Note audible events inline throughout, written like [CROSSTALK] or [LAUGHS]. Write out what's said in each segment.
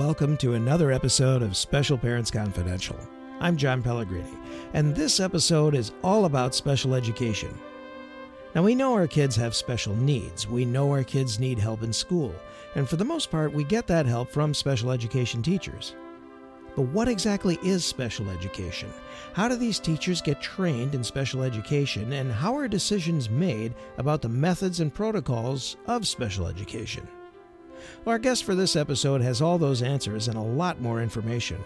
Welcome to another episode of Special Parents Confidential. I'm John Pellegrini, and this episode is all about special education. Now, we know our kids have special needs. We know our kids need help in school, and for the most part, we get that help from special education teachers. But what exactly is special education? How do these teachers get trained in special education, and how are decisions made about the methods and protocols of special education? Our guest for this episode has all those answers and a lot more information.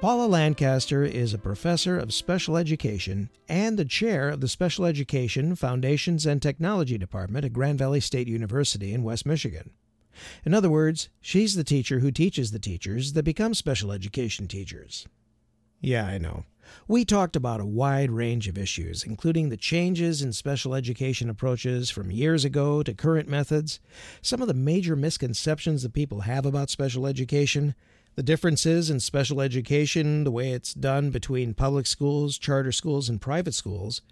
Paula Lancaster is a professor of special education and the chair of the Special Education Foundations and Technology Department at Grand Valley State University in West Michigan. In other words, she's the teacher who teaches the teachers that become special education teachers. Yeah, I know. We talked about a wide range of issues, including the changes in special education approaches from years ago to current methods, some of the major misconceptions that people have about special education, the differences in special education, the way it's done between public schools, charter schools, and private schools,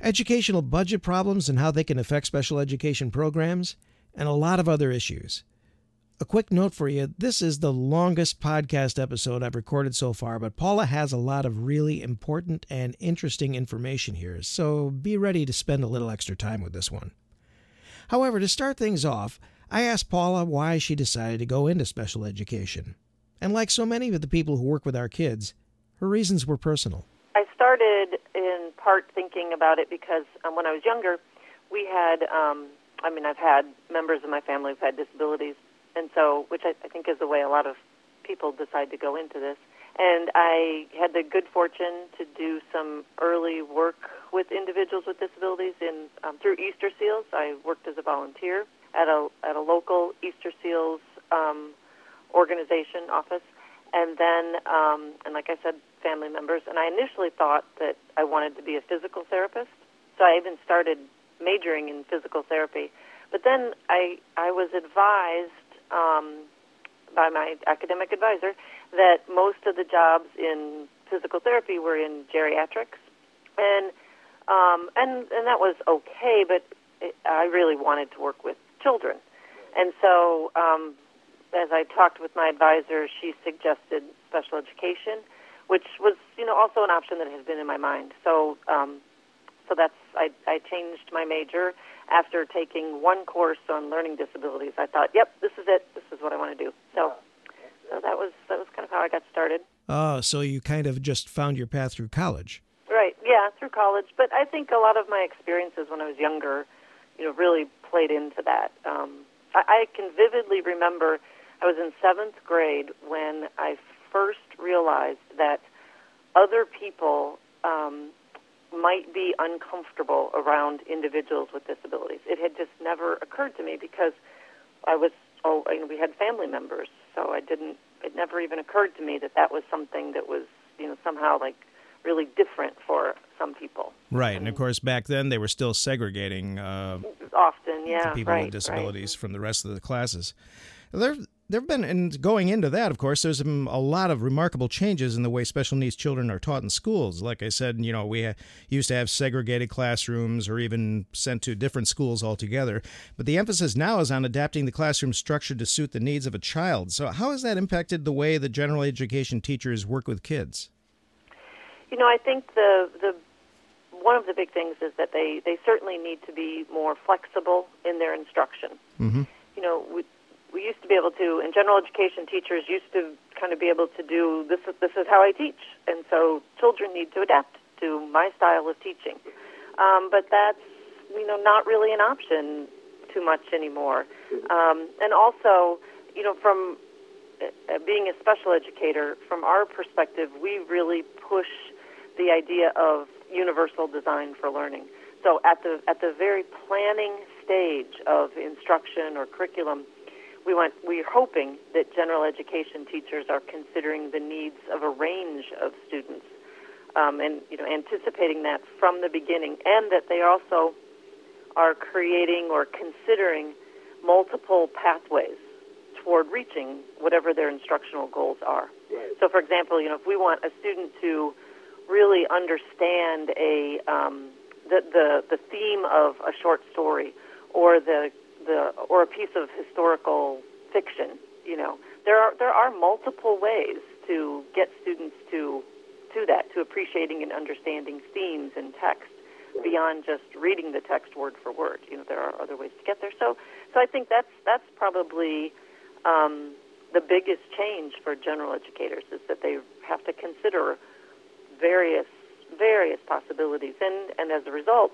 educational budget problems and how they can affect special education programs, and a lot of other issues. A quick note for you this is the longest podcast episode I've recorded so far, but Paula has a lot of really important and interesting information here, so be ready to spend a little extra time with this one. However, to start things off, I asked Paula why she decided to go into special education. And like so many of the people who work with our kids, her reasons were personal. I started in part thinking about it because um, when I was younger, we had, um, I mean, I've had members of my family who've had disabilities and so which I, I think is the way a lot of people decide to go into this. And I had the good fortune to do some early work with individuals with disabilities in um, through Easter Seals. I worked as a volunteer at a at a local Easter Seals um, organization office, and then um, and like I said, family members. And I initially thought that I wanted to be a physical therapist, so I even started majoring in physical therapy. But then I I was advised um, by my academic advisor that most of the jobs in physical therapy were in geriatrics, and um, and and that was okay, but it, I really wanted to work with children, and so um, as I talked with my advisor, she suggested special education, which was you know also an option that has been in my mind. So um, so that's I, I changed my major after taking one course on learning disabilities. I thought, yep, this is it. This is what I want to do. So, so that was that was kind of how I got started. Oh, so you kind of just found your path through college. Right. Yeah, through college. But I think a lot of my experiences when I was younger, you know, really played into that. Um, I, I can vividly remember I was in seventh grade when I first realized that other people um, might be uncomfortable around individuals with disabilities. It had just never occurred to me because I was oh, you know, we had family members, so I didn't. It never even occurred to me that that was something that was you know somehow like really different for some people. Right, and, and of course back then they were still segregating uh, often, yeah, people right, with disabilities right. from the rest of the classes. There, there have been, and going into that, of course, there's been a lot of remarkable changes in the way special needs children are taught in schools. Like I said, you know, we used to have segregated classrooms or even sent to different schools altogether. But the emphasis now is on adapting the classroom structure to suit the needs of a child. So, how has that impacted the way the general education teachers work with kids? You know, I think the the one of the big things is that they they certainly need to be more flexible in their instruction. Mm-hmm. You know, we, we used to be able to, and general education teachers used to kind of be able to do this. Is, this is how I teach, and so children need to adapt to my style of teaching. Um, but that's you know not really an option too much anymore. Um, and also, you know, from uh, being a special educator, from our perspective, we really push the idea of universal design for learning. So at the at the very planning stage of instruction or curriculum we want we're hoping that general education teachers are considering the needs of a range of students um, and you know anticipating that from the beginning and that they also are creating or considering multiple pathways toward reaching whatever their instructional goals are. Right. So for example, you know if we want a student to really understand a um, the, the the theme of a short story or the the or a piece of historical fiction, you know, there are there are multiple ways to get students to to that, to appreciating and understanding themes and text beyond just reading the text word for word. You know, there are other ways to get there. So, so I think that's that's probably um, the biggest change for general educators is that they have to consider various various possibilities, and and as a result,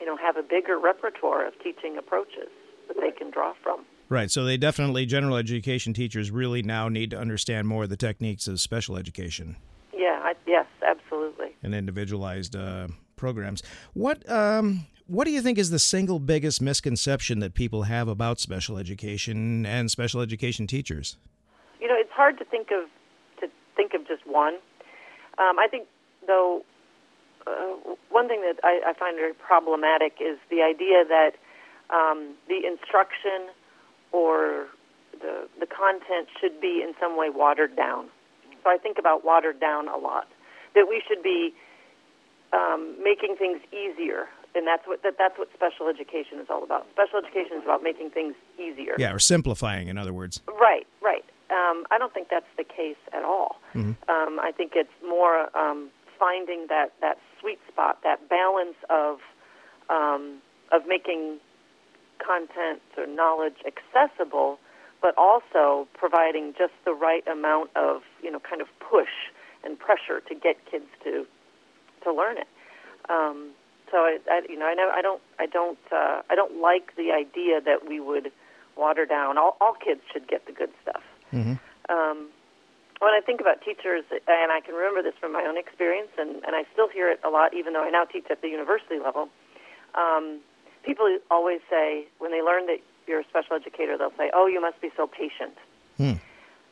you know, have a bigger repertoire of teaching approaches that they can draw from. Right. So they definitely, general education teachers really now need to understand more of the techniques of special education. Yeah. I, yes. Absolutely. And individualized uh, programs. What um, What do you think is the single biggest misconception that people have about special education and special education teachers? You know, it's hard to think of to think of just one. Um, I think, though, uh, one thing that I, I, find very problematic is the idea that um, the instruction or the the content should be in some way watered down. So I think about watered down a lot. That we should be um, making things easier, and that's what that, that's what special education is all about. Special education is about making things easier. Yeah, or simplifying, in other words. Right, right. Um, I don't think that's the case at all. Mm-hmm. Um, I think it's more um, finding that, that sweet spot, that balance of um, of making content or knowledge accessible, but also providing just the right amount of you know kind of push and pressure to get kids to to learn it. Um, so I, I, you know, I know I don't, I don't, uh, I don't like the idea that we would water down. All, all kids should get the good stuff. Mm-hmm. Um, when I think about teachers, and I can remember this from my own experience, and, and I still hear it a lot, even though I now teach at the university level. Um, people always say when they learn that you're a special educator, they'll say, "Oh, you must be so patient." Hmm.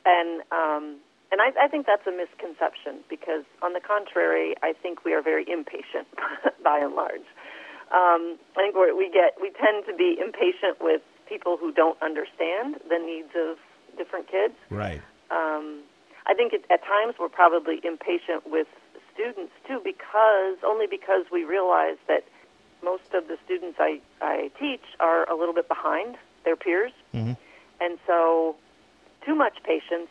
And um, and I, I think that's a misconception because, on the contrary, I think we are very impatient [LAUGHS] by and large. Um, I think we're, we get we tend to be impatient with people who don't understand the needs of different kids. Right. Um, I think it, at times we're probably impatient with students too, because only because we realize that most of the students I, I teach are a little bit behind their peers, mm-hmm. and so too much patience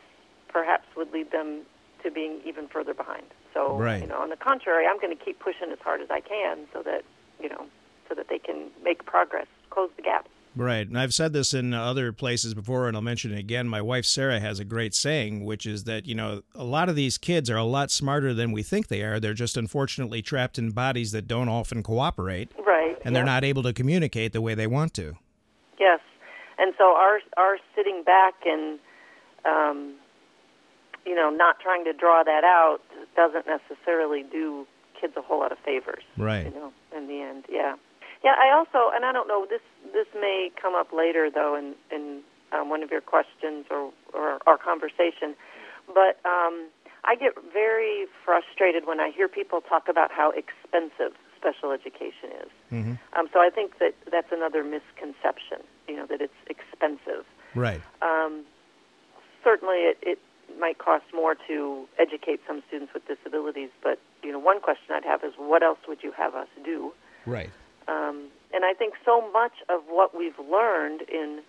perhaps would lead them to being even further behind. So, right. you know, on the contrary, I'm going to keep pushing as hard as I can so that you know, so that they can make progress, close the gap. Right. And I've said this in other places before, and I'll mention it again. My wife, Sarah, has a great saying, which is that, you know, a lot of these kids are a lot smarter than we think they are. They're just unfortunately trapped in bodies that don't often cooperate. Right. And they're not able to communicate the way they want to. Yes. And so our, our sitting back and, um, you know, not trying to draw that out doesn't necessarily do kids a whole lot of favors. Right. You know, in the end, yeah. Yeah, I also, and I don't know, this this may come up later though in in um, one of your questions or or our conversation, but um, I get very frustrated when I hear people talk about how expensive special education is. Mm-hmm. Um, so I think that that's another misconception. You know that it's expensive. Right. Um, certainly, it, it might cost more to educate some students with disabilities, but you know, one question I'd have is, what else would you have us do? Right. Um, and I think so much of what we've learned in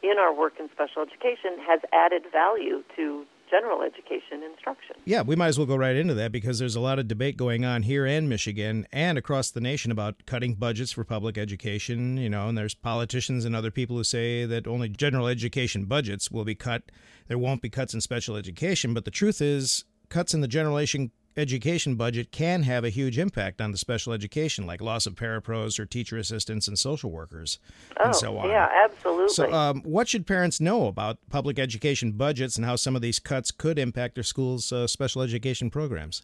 in our work in special education has added value to general education instruction. Yeah, we might as well go right into that because there's a lot of debate going on here in Michigan and across the nation about cutting budgets for public education, you know, and there's politicians and other people who say that only general education budgets will be cut. There won't be cuts in special education, but the truth is cuts in the general education budget can have a huge impact on the special education, like loss of parapros or teacher assistants and social workers, oh, and so on. Yeah, absolutely. So, um, what should parents know about public education budgets and how some of these cuts could impact their schools' uh, special education programs?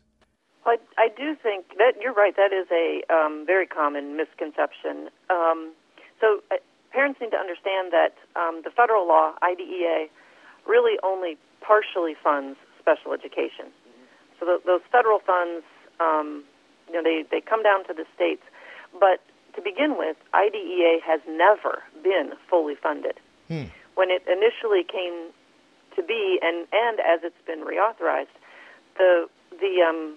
Well, I, I, do think that you're right. That is a um, very common misconception. Um, so, uh, parents need to understand that um, the federal law, IDEA, really only partially funds special education. So the, those federal funds, um, you know, they, they come down to the states. But to begin with, IDEA has never been fully funded. Hmm. When it initially came to be, and, and as it's been reauthorized, the the um,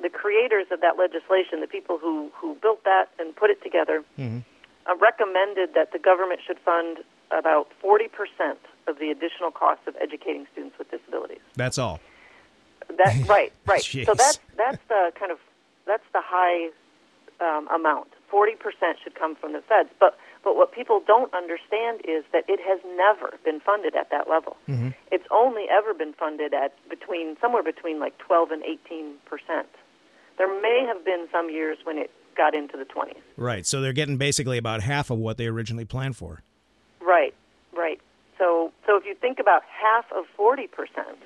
the creators of that legislation, the people who, who built that and put it together, mm-hmm. uh, recommended that the government should fund about 40% of the additional cost of educating students with disabilities. That's all. That [LAUGHS] right, right. so that's that's the kind of that's the high um, amount. Forty percent should come from the feds, but but what people don't understand is that it has never been funded at that level. Mm-hmm. It's only ever been funded at between somewhere between like twelve and eighteen percent. There may have been some years when it got into the twenties. Right. So they're getting basically about half of what they originally planned for. Right. Right. So so if you think about half of forty percent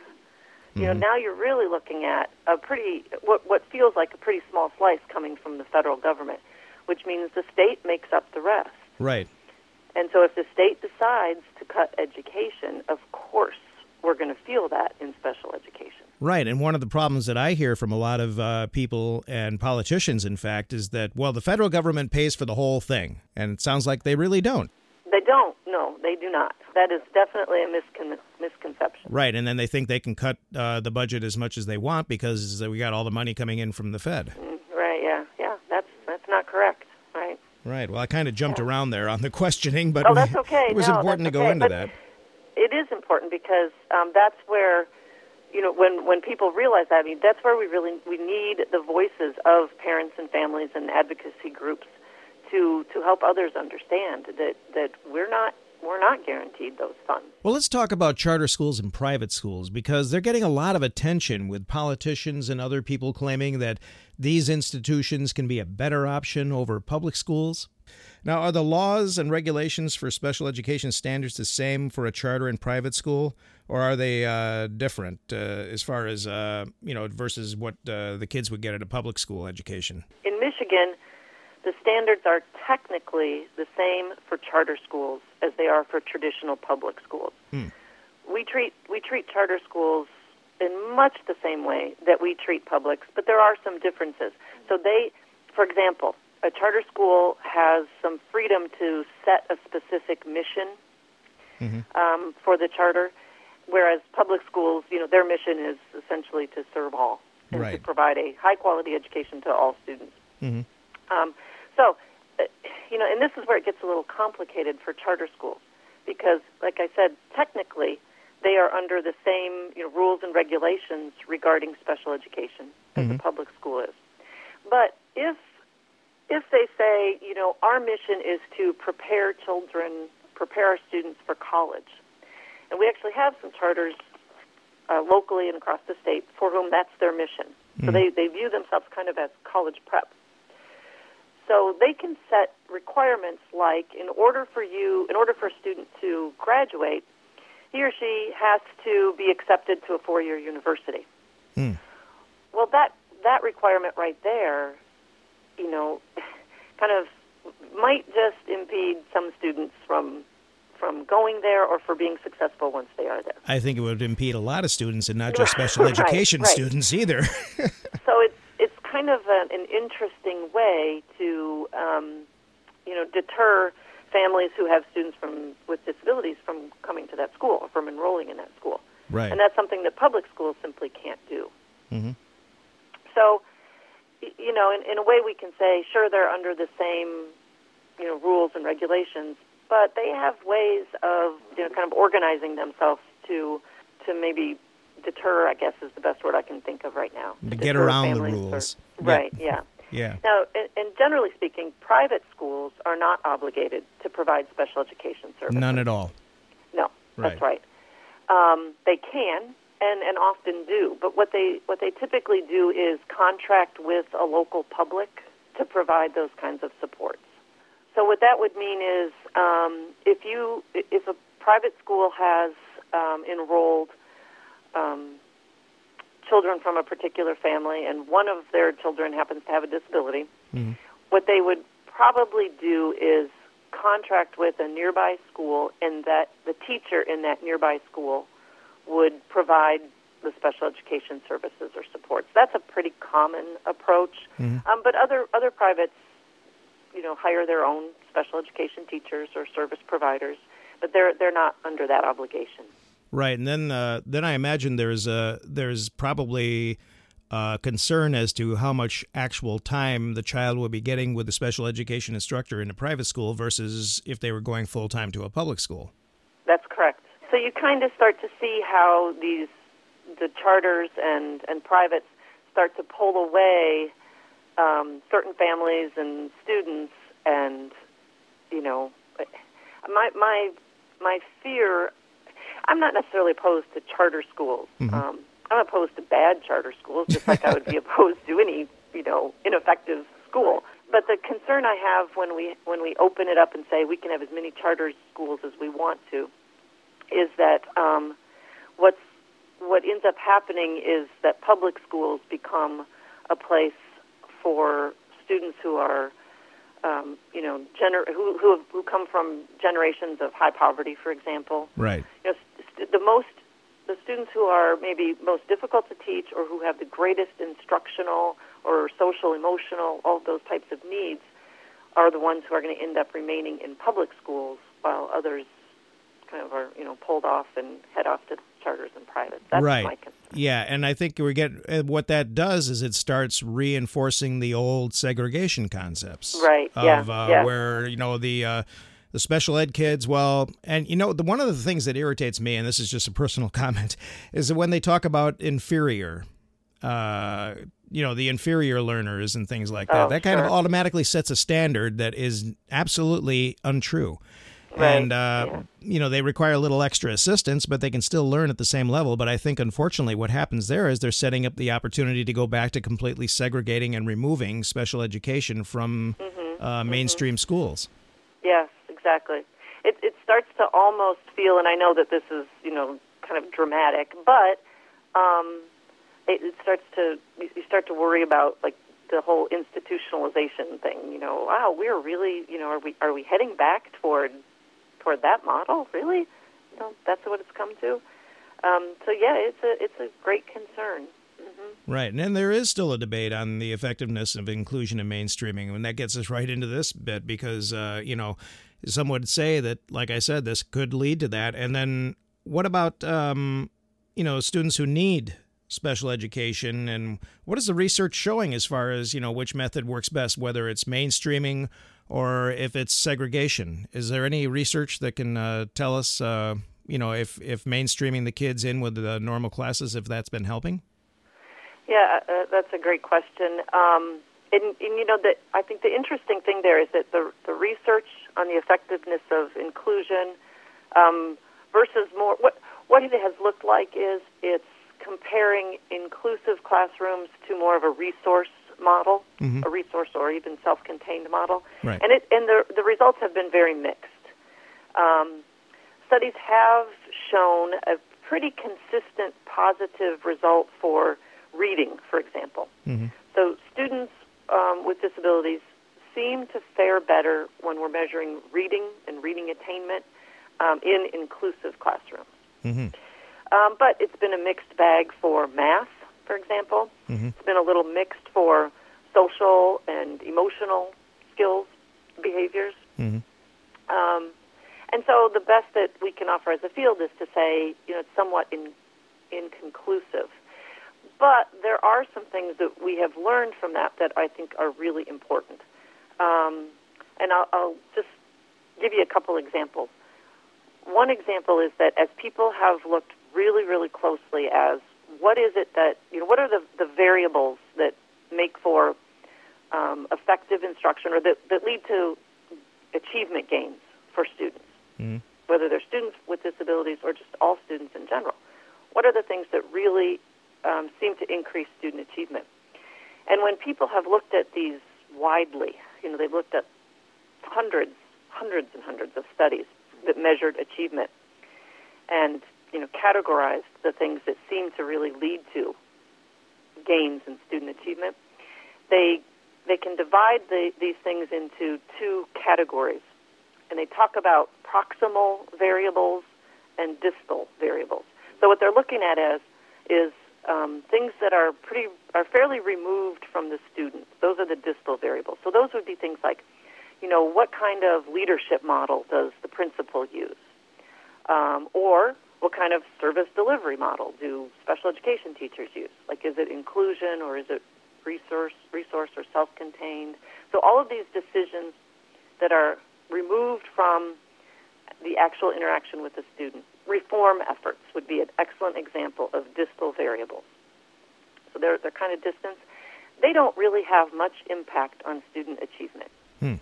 you know, mm-hmm. now you're really looking at a pretty what what feels like a pretty small slice coming from the federal government, which means the state makes up the rest. Right. And so if the state decides to cut education, of course we're going to feel that in special education. Right. And one of the problems that I hear from a lot of uh, people and politicians, in fact, is that, well, the federal government pays for the whole thing. And it sounds like they really don't. They don't. No, they do not. That is definitely a miscon- misconception. Right, and then they think they can cut uh, the budget as much as they want because we got all the money coming in from the Fed. Mm, right. Yeah. Yeah. That's that's not correct. Right. Right. Well, I kind of jumped yeah. around there on the [LAUGHS] questioning, but oh, that's okay. it was no, important to go okay. into that. It is important because um, that's where you know when when people realize that. I mean, that's where we really we need the voices of parents and families and advocacy groups to to help others understand that that we're not we're not guaranteed those funds. Well, let's talk about charter schools and private schools because they're getting a lot of attention with politicians and other people claiming that these institutions can be a better option over public schools. Now, are the laws and regulations for special education standards the same for a charter and private school, or are they uh, different uh, as far as uh, you know versus what uh, the kids would get at a public school education? In Michigan, the standards are technically the same for charter schools as they are for traditional public schools. Hmm. We treat we treat charter schools in much the same way that we treat publics, but there are some differences. So they, for example, a charter school has some freedom to set a specific mission mm-hmm. um, for the charter, whereas public schools, you know, their mission is essentially to serve all and right. to provide a high quality education to all students. Mm-hmm. Um, so, uh, you know, and this is where it gets a little complicated for charter schools because, like I said, technically they are under the same you know, rules and regulations regarding special education as mm-hmm. a public school is. But if if they say, you know, our mission is to prepare children, prepare our students for college, and we actually have some charters uh, locally and across the state for whom that's their mission. Mm-hmm. So they, they view themselves kind of as college prep. So they can set requirements like in order for you, in order for a student to graduate, he or she has to be accepted to a four-year university. Mm. Well, that that requirement right there, you know, [LAUGHS] kind of might just impede some students from from going there or for being successful once they are there. I think it would impede a lot of students and not [LAUGHS] just special education right, right. students either. [LAUGHS] so it's it's kind of an, an interesting way to, um, you know, deter families who have students from with disabilities from coming to that school or from enrolling in that school. Right. And that's something that public schools simply can't do. Mm-hmm. So, you know, in, in a way, we can say, sure, they're under the same, you know, rules and regulations, but they have ways of, you know, kind of organizing themselves to to maybe deter, I guess, is the best word I can think of right now. To get around the rules. Or, right, yeah. [LAUGHS] Yeah. Now, and, and, generally speaking, private schools are not obligated to provide special education services. None at all. No, right. that's right. Um, they can and, and often do, but what they what they typically do is contract with a local public to provide those kinds of supports. So what that would mean is um, if you if a private school has um, enrolled um, children from a particular family, and one of their children happens to have a disability, mm-hmm. what they would probably do is contract with a nearby school, and that the teacher in that nearby school would provide the special education services or supports. That's a pretty common approach. Mm-hmm. Um, but other other privates, you know, hire their own special education teachers or service providers, but they're they're not under that obligation. Right, and then uh, then I imagine there's a there's probably uh, concern as to how much actual time the child would be getting with a special education instructor in a private school versus if they were going full time to a public school. That's correct. So you kind of start to see how these the charters and and privates start to pull away um, certain families and students, and you know, my my my fear. I'm not necessarily opposed to charter schools. Mm-hmm. Um, I'm opposed to bad charter schools, just like I would be [LAUGHS] opposed to any you know ineffective school. But the concern I have when we when we open it up and say we can have as many charter schools as we want to, is that um, what's what ends up happening is that public schools become a place for students who are, um, you know, gener- who who, have, who come from generations of high poverty, for example. Right. You know, the most the students who are maybe most difficult to teach or who have the greatest instructional or social emotional all those types of needs are the ones who are going to end up remaining in public schools while others kind of are you know pulled off and head off to charters and privates. That's right. my concern. Yeah, and I think we get what that does is it starts reinforcing the old segregation concepts. Right. Of, yeah. Uh, yeah. Where you know the. Uh, the special ed kids, well, and you know, the, one of the things that irritates me, and this is just a personal [LAUGHS] comment, is that when they talk about inferior, uh, you know, the inferior learners and things like that, oh, that kind sure. of automatically sets a standard that is absolutely untrue. Right. And, uh, yeah. you know, they require a little extra assistance, but they can still learn at the same level. But I think, unfortunately, what happens there is they're setting up the opportunity to go back to completely segregating and removing special education from mm-hmm. uh, mainstream mm-hmm. schools. Yes, exactly. It, it starts to almost feel, and I know that this is, you know, kind of dramatic, but um, it, it starts to, you start to worry about, like, the whole institutionalization thing. You know, wow, we're really, you know, are we are we heading back toward toward that model? Really? You know, that's what it's come to. Um, so yeah, it's a it's a great concern. Mm-hmm. Right, and then there is still a debate on the effectiveness of inclusion and mainstreaming, and that gets us right into this bit because uh, you know some would say that, like I said, this could lead to that. And then what about um, you know students who need special education, and what is the research showing as far as you know which method works best, whether it's mainstreaming or if it's segregation? Is there any research that can uh, tell us? Uh, you know, if, if mainstreaming the kids in with the normal classes, if that's been helping? Yeah, uh, that's a great question. Um, and, and, you know, that I think the interesting thing there is that the the research on the effectiveness of inclusion um, versus more what what it has looked like is it's comparing inclusive classrooms to more of a resource model, mm-hmm. a resource or even self-contained model, right. and it and the the results have been very mixed. Um, studies have shown a pretty consistent positive result for reading, for example. Mm-hmm. So students um, with disabilities seem to fare better when we're measuring reading and reading attainment um, in inclusive classrooms. Mm-hmm. Um, but it's been a mixed bag for math, for example. Mm-hmm. It's been a little mixed for social and emotional skills, behaviors. Mm-hmm. Um, and so the best that we can offer as a field is to say, you know, it's somewhat in, inconclusive. But there are some things that we have learned from that that I think are really important. Um, and I'll, I'll just give you a couple examples. One example is that as people have looked really, really closely as what is it that, you know, what are the, the variables that make for um, effective instruction or that, that lead to achievement gains for students, mm-hmm. whether they're students with disabilities or just all students in general. What are the things that really um, seem to increase student achievement? And when people have looked at these widely, you know, they've looked at hundreds, hundreds and hundreds of studies that measured achievement and, you know, categorized the things that seem to really lead to gains in student achievement. They they can divide the, these things into two categories, and they talk about proximal variables and distal variables. So what they're looking at is is um, things that are pretty are fairly removed from the student. Those are the distal variables. So those would be things like, you know, what kind of leadership model does the principal use, um, or what kind of service delivery model do special education teachers use? Like, is it inclusion or is it resource, resource or self-contained? So all of these decisions that are removed from the actual interaction with the student. Reform efforts would be an excellent example of distal variables. So they're, they're kind of distance. They don't really have much impact on student achievement. Hmm.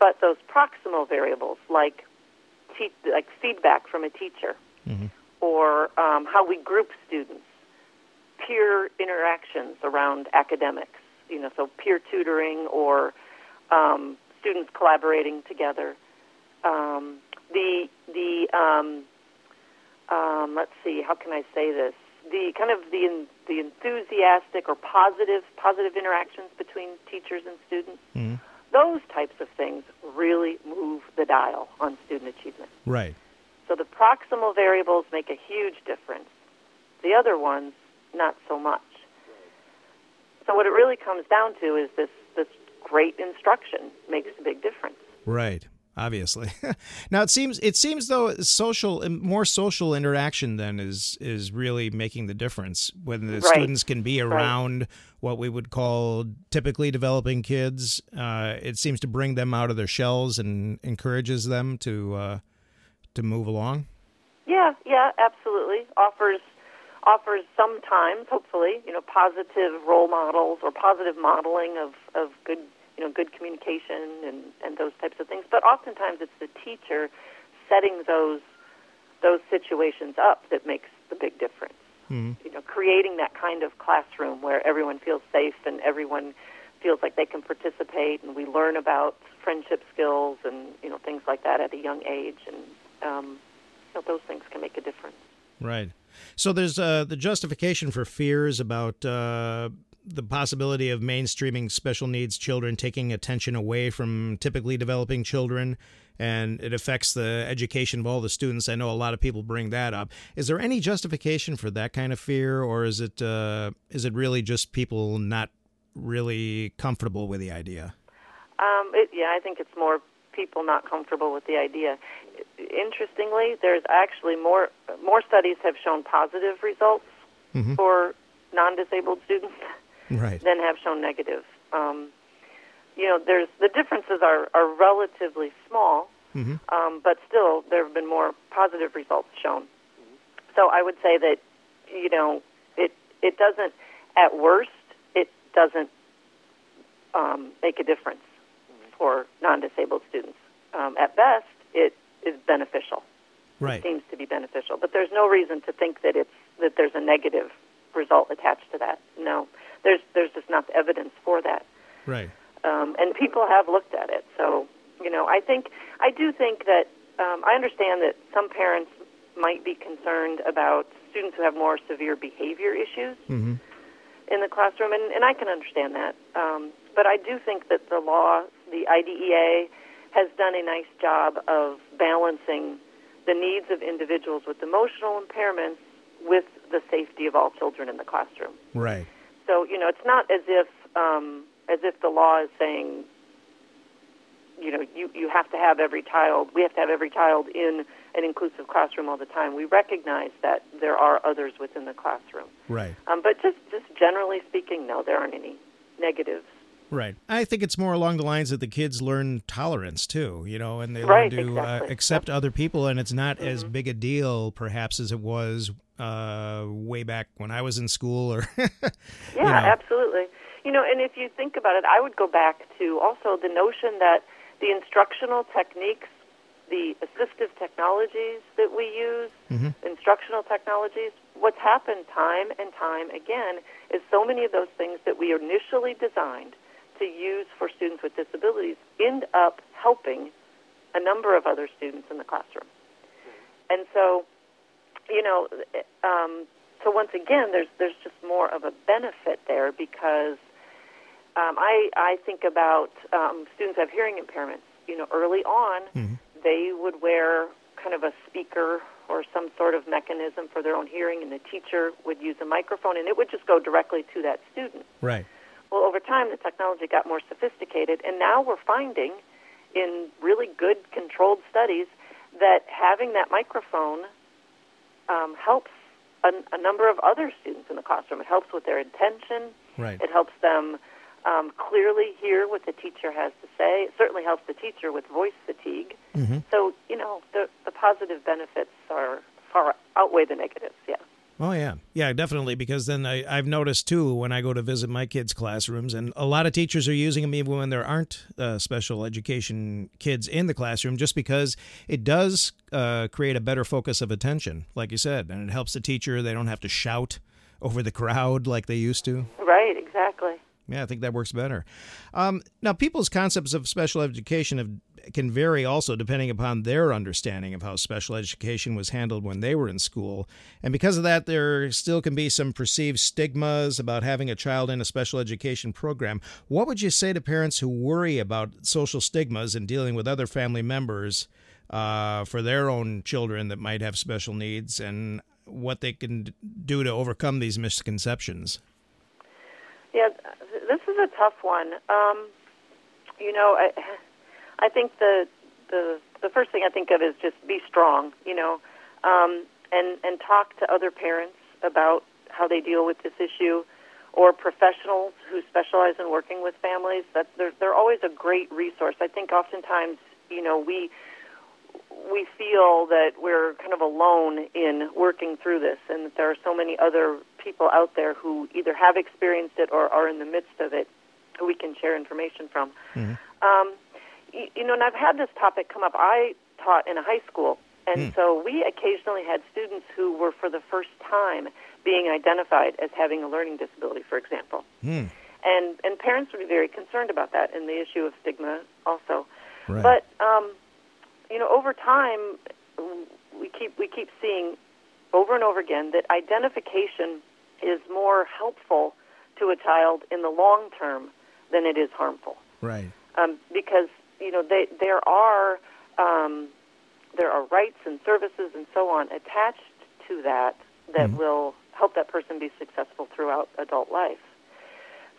But those proximal variables, like te- like feedback from a teacher, Mhm. or um, how we group students, peer interactions around academics, you know, so peer tutoring or um, students collaborating together. Um, the the um, um, let's see, how can I say this? The kind of the the enthusiastic or positive positive interactions between teachers and students. Mhm. Those types of things really move the dial on student achievement. Right. So the proximal variables make a huge difference. The other ones, not so much. So what it really comes down to is this this great instruction makes a big difference. Right. Obviously. [LAUGHS] now it seems it seems though social more social interaction then is is really making the difference when the Right. students can be around what we would call typically developing kids. Uh, it seems to bring them out of their shells and encourages them to uh, to move along. Yeah, yeah, absolutely. Offers offers sometimes, hopefully, you know, positive role models or positive modeling of, of good you know, good communication and, and those types of things. But oftentimes it's the teacher setting those those situations up that makes the big difference. Mhm. You know, creating that kind of classroom where everyone feels safe and everyone feels like they can participate, and we learn about friendship skills and you know things like that at a young age, and um, you know, those things can make a difference. Right. So there's uh, the justification for fears about uh, the possibility of mainstreaming special needs children taking attention away from typically developing children, and it affects the education of all the students. I know a lot of people bring that up. Is there any justification for that kind of fear, or is it uh, is it really just people not really comfortable with the idea? Um, it, yeah, I think it's more people not comfortable with the idea. Interestingly, there's actually more more studies have shown positive results Mhm. for non-disabled students [LAUGHS] Right. than have shown negative. Um, you know, there's the differences are are relatively small, Mhm. um, but still there have been more positive results shown. So I would say that you know it it doesn't at worst it doesn't um, make a difference for non-disabled students. Um, at best, it is beneficial. Right. Seems to be beneficial, but there's no reason to think that it's that there's a negative result attached to that. No, there's there's just not evidence for that Right. um, and people have looked at it. So, you know, I think I do think that um, I understand that some parents might be concerned about students who have more severe behavior issues hmm in the classroom, and, and I can understand that. Um, but I do think that the law, the IDEA, has done a nice job of balancing the needs of individuals with emotional impairments with the safety of all children in the classroom. Right. So you know, it's not as if um, as if the law is saying, you know, you you have to have every child. We have to have every child in an inclusive classroom all the time. We recognize that there are others within the classroom, Right. um, but just just generally speaking, no, there aren't any negatives. Right. I think it's more along the lines that the kids learn tolerance too, you know, and they Right, learn to uh, exactly. accept other people, and it's not Mm-hmm. as big a deal, perhaps, as it was uh, way back when I was in school. Or [LAUGHS] Yeah, you know. absolutely. You know, and if you think about it, I would go back to also the notion that the instructional techniques, the assistive technologies that we use, Mhm. instructional technologies, what's happened time and time again is so many of those things that we initially designed to use for students with disabilities end up helping a number of other students in the classroom. And so, you know, um, so once again, there's there's just more of a benefit there because um, I I think about um, students have hearing impairments. You know, early on, Mhm. they would wear kind of a speaker or some sort of mechanism for their own hearing, and the teacher would use a microphone, and it would just go directly to that student. right. Well, over time, the technology got more sophisticated, and now we're finding in really good controlled studies that having that microphone helps a, a number of other students in the classroom. It helps with their attention. Right. It helps them um, clearly hear what the teacher has to say. It certainly helps the teacher with voice fatigue. Mm-hmm. So, you know, the, the positive benefits are far outweigh the negatives, yeah. Oh yeah, yeah, definitely. Because then I, I've noticed too when I go to visit my kids' classrooms, and a lot of teachers are using them even when there aren't uh, special education kids in the classroom, just because it does uh, create a better focus of attention, like you said, and it helps the teacher. They don't have to shout over the crowd like they used to. Right, exactly. Yeah, I think that works better. Um, now, people's concepts of special education have, can vary also depending upon their understanding of how special education was handled when they were in school. And because of that, there still can be some perceived stigmas about having a child in a special education program. What would you say to parents who worry about social stigmas and dealing with other family members uh, for their own children that might have special needs and what they can do to overcome these misconceptions? Yeah, this is a tough one. Um, you know, I, I think the the the first thing I think of is just be strong. You know, um, and and talk to other parents about how they deal with this issue, or professionals who specialize in working with families. That they're they're always a great resource. I think oftentimes, you know, we we feel that we're kind of alone in working through this, and that there are so many other people out there who either have experienced it or are in the midst of it, who we can share information from. Mhm. Um, you, you know, and I've had this topic come up. I taught in a high school, and Hmm. so we occasionally had students who were for the first time being identified as having a learning disability, for example. Hmm. And and parents would be very concerned about that and the issue of stigma also. Right. But um, you know, over time, we keep we keep seeing over and over again that identification is more helpful to a child in the long term than it is harmful, right. um, because you know they, there are um, there are rights and services and so on attached to that that Mhm. will help that person be successful throughout adult life.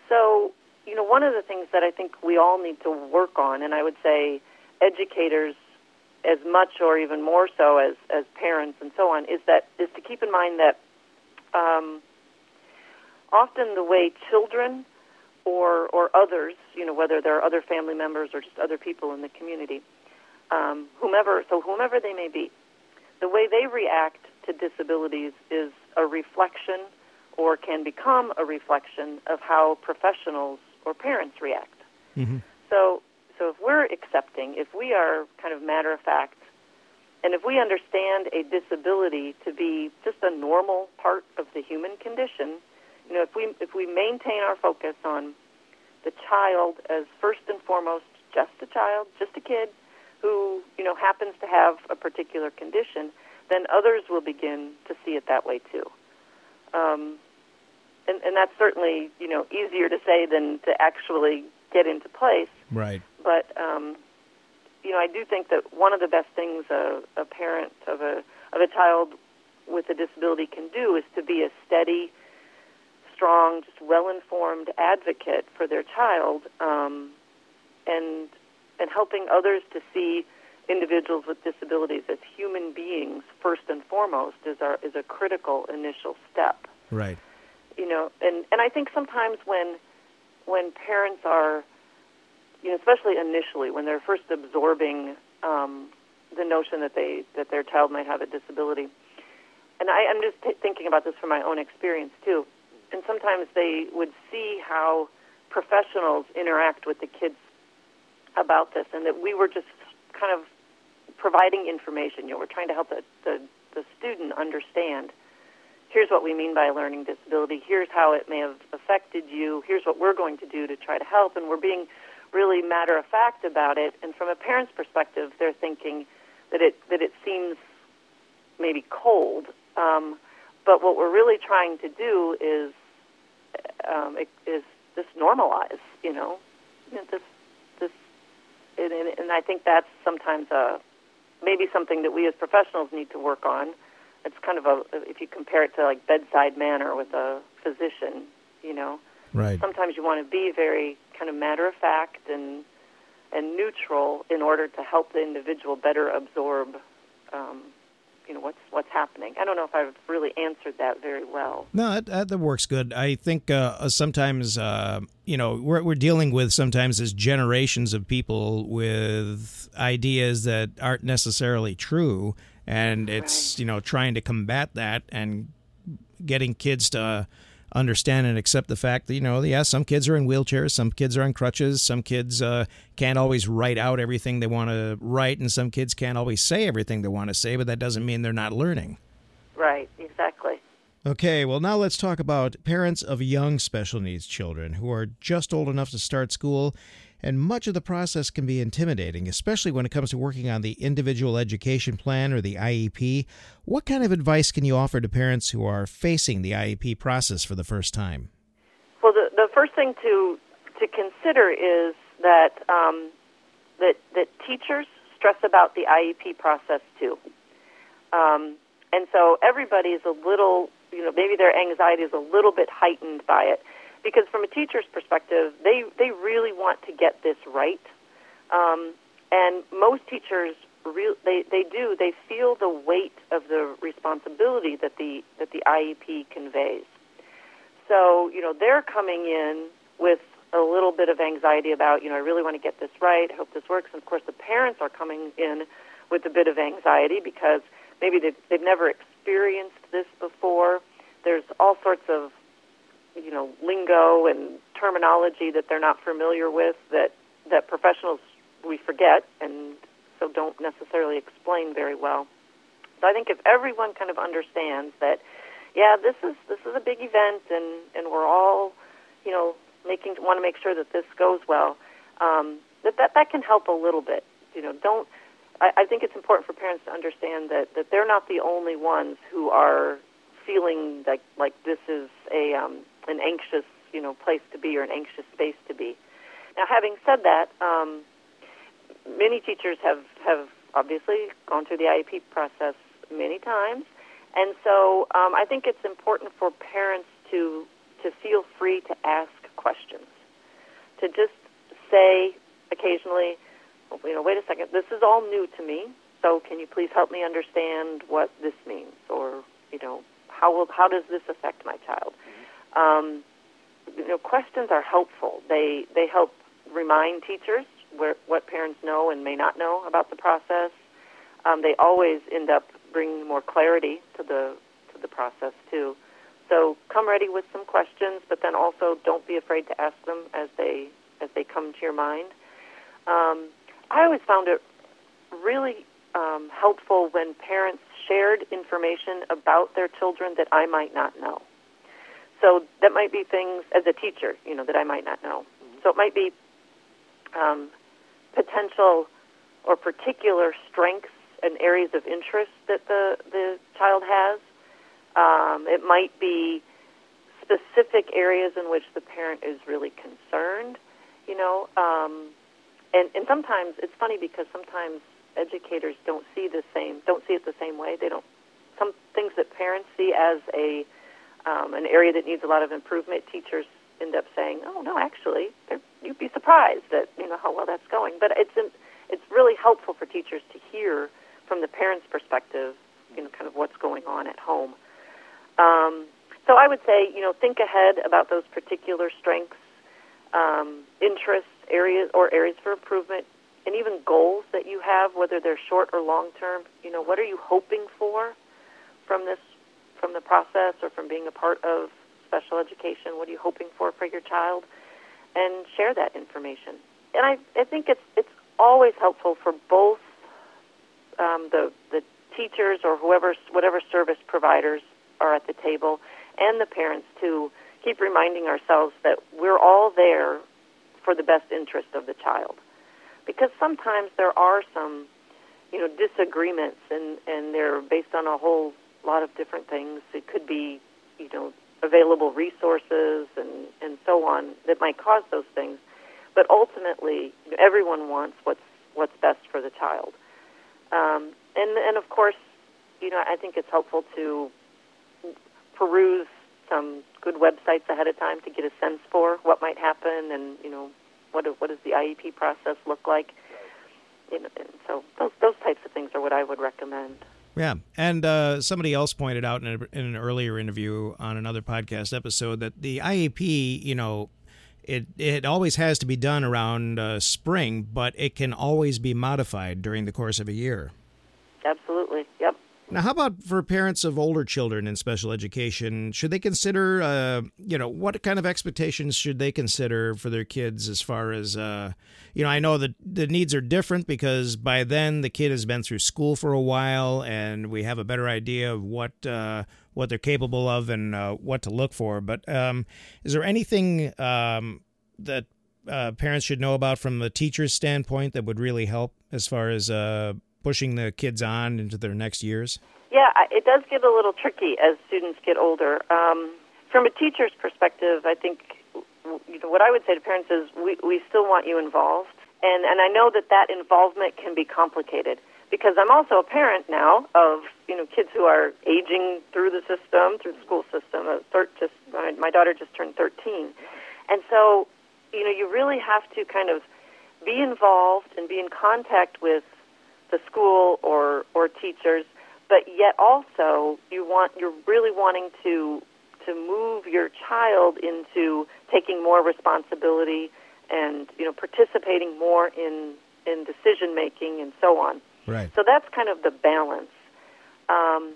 So, you know, one of the things that I think we all need to work on, and I would say educators as much or even more so as, as parents and so on, is that is to keep in mind that um, often the way children or or others, you know, whether they're other family members or just other people in the community, um, whomever, so whomever they may be, the way they react to disabilities is a reflection or can become a reflection of how professionals or parents react. hmm So, so if we're accepting, if we are kind of matter of fact, and if we understand a disability to be just a normal part of the human condition, you know, if we if we maintain our focus on the child as first and foremost just a child, just a kid who you know happens to have a particular condition, then others will begin to see it that way too. Um, and, and that's certainly you know easier to say than to actually get into place. Right. But um, you know, I do think that one of the best things a, a parent of a of a child with a disability can do is to be a steady, strong, just well-informed advocate for their child, um, and and helping others to see individuals with disabilities as human beings first and foremost is our is a critical initial step Right. you know and and i think sometimes when when parents are you know especially initially when they're first absorbing um, the notion that they that their child might have a disability and I, i'm just t- thinking about this from my own experience too and sometimes they would see how professionals interact with the kids about this and that we were just kind of providing information you know we're trying to help the, the, the student understand here's what we mean by learning disability, here's how it may have affected you, here's what we're going to do to try to help, and we're being really matter of fact about it. And from a parent's perspective, they're thinking that it that it seems maybe cold. Um, but what we're really trying to do is um, it, is just normalize, you know, You know, this this, and, and, and I think that's sometimes a maybe something that we as professionals need to work on. It's kind of a if you compare it to like bedside manner with a physician you know? Right. sometimes you want to be very kind of matter of fact and and neutral in order to help the individual better absorb um, you know what's what's happening. I don't know if I've really answered that very well. No, that, that works good. I think uh, sometimes uh, you know we're we're dealing with sometimes as generations of people with ideas that aren't necessarily true, and it's Right. you know trying to combat that and getting kids to understand and accept the fact that you know yeah some kids are in wheelchairs some kids are on crutches some kids uh, can't always write out everything they want to write and some kids can't always say everything they want to say but that doesn't mean they're not learning Right, exactly. Okay, well, now let's talk about parents of young special needs children who are just old enough to start school. And much of the process can be intimidating, especially when it comes to working on the individual education plan or the IEP. What kind of advice can you offer to parents who are facing the IEP process for the first time? Well, the the first thing to to consider is that um, that that teachers stress about the IEP process too, um, and so everybody is a little, you know, maybe their anxiety is a little bit heightened by it, because from a teacher's perspective, they they really want to get this right, um, and most teachers. Real, they they do they feel the weight of the responsibility that the that the IEP conveys. So, you know, they're coming in with a little bit of anxiety about, you know, I really want to get this right. I hope this works. And of course, the parents are coming in with a bit of anxiety because maybe they've, they've never experienced this before. There's all sorts of, you know, lingo and terminology that they're not familiar with that, that professionals we forget and so don't necessarily explain very well. So I think if everyone kind of understands that yeah, this is this is a big event, and and we're all, you know, making want to make sure that this goes well. Um, that that that can help a little bit. You know, don't. I, I think it's important for parents to understand that that they're not the only ones who are feeling like like this is a um, an anxious you know place to be or an anxious space to be. Now, having said that, um, many teachers have have obviously gone through the IEP process many times. And so um, I think it's important for parents to to feel free to ask questions, to just say occasionally, you know, wait a second, this is all new to me. So can you please help me understand what this means, or you know, how will how does this affect my child? Um, you know, questions are helpful. They they help remind teachers where, what parents know and may not know about the process. Um, they always end up bringing more clarity to the to the process too. So come ready with some questions, but then also don't be afraid to ask them as they as they come to your mind. Um, I always found it really um, helpful when parents shared information about their children that I might not know. So that might be things as a teacher, you know, that I might not know. So it might be um, potential or particular strengths and areas of interest that the the child has. Um, it might be specific areas in which the parent is really concerned. You know, um, and and sometimes it's funny because sometimes educators don't see the same don't see it the same way. They don't some things that parents see as a um, an area that needs a lot of improvement. Teachers end up saying, "Oh no, actually, you'd be surprised at you know how well that's going." But it's it's really helpful for teachers to hear from the parents' perspective, you know, kind of what's going on at home. Um, so I would say, you know, think ahead about those particular strengths, um, interests, areas, or areas for improvement, and even goals that you have, whether they're short or long term. You know, what are you hoping for from this, from the process, or from being a part of special education? What are you hoping for for your child? And share that information. And I, I think it's it's always helpful for both um, the the teachers or whoever whatever service providers are at the table and the parents to keep reminding ourselves that we're all there for the best interest of the child because sometimes there are some you know disagreements and and they're based on a whole lot of different things it could be you know available resources and and so on that might cause those things but ultimately everyone wants what's what's best for the child um, and and of course, you know, I think it's helpful to peruse some good websites ahead of time to get a sense for what might happen, and you know, what what does the IEP process look like? You know, and so those those types of things are what I would recommend. Yeah, and uh, somebody else pointed out in, a, in an earlier interview on another podcast episode that the IEP, you know, it it always has to be done around uh, spring, but it can always be modified during the course of a year. Absolutely. Now, how about for parents of older children in special education? Should they consider, uh, you know, what kind of expectations should they consider for their kids as far as, uh, you know, I know that the needs are different because by then the kid has been through school for a while and we have a better idea of what uh, what they're capable of and uh, what to look for. But um, is there anything um, that uh, parents should know about from the teacher's standpoint that would really help as far as uh, pushing the kids on into their next years? Yeah, it does get a little tricky as students get older. Um, from a teacher's perspective, I think you know, what I would say to parents is we, we still want you involved. And, and I know that that involvement can be complicated because I'm also a parent now of you know kids who are aging through the system, through the school system. Thir- just my, my daughter just turned 13, and so you know you really have to kind of be involved and be in contact with the school or or teachers, but yet also you want you're really wanting to to move your child into taking more responsibility and you know participating more in in decision making and so on. Right. So that's kind of the balance. Um,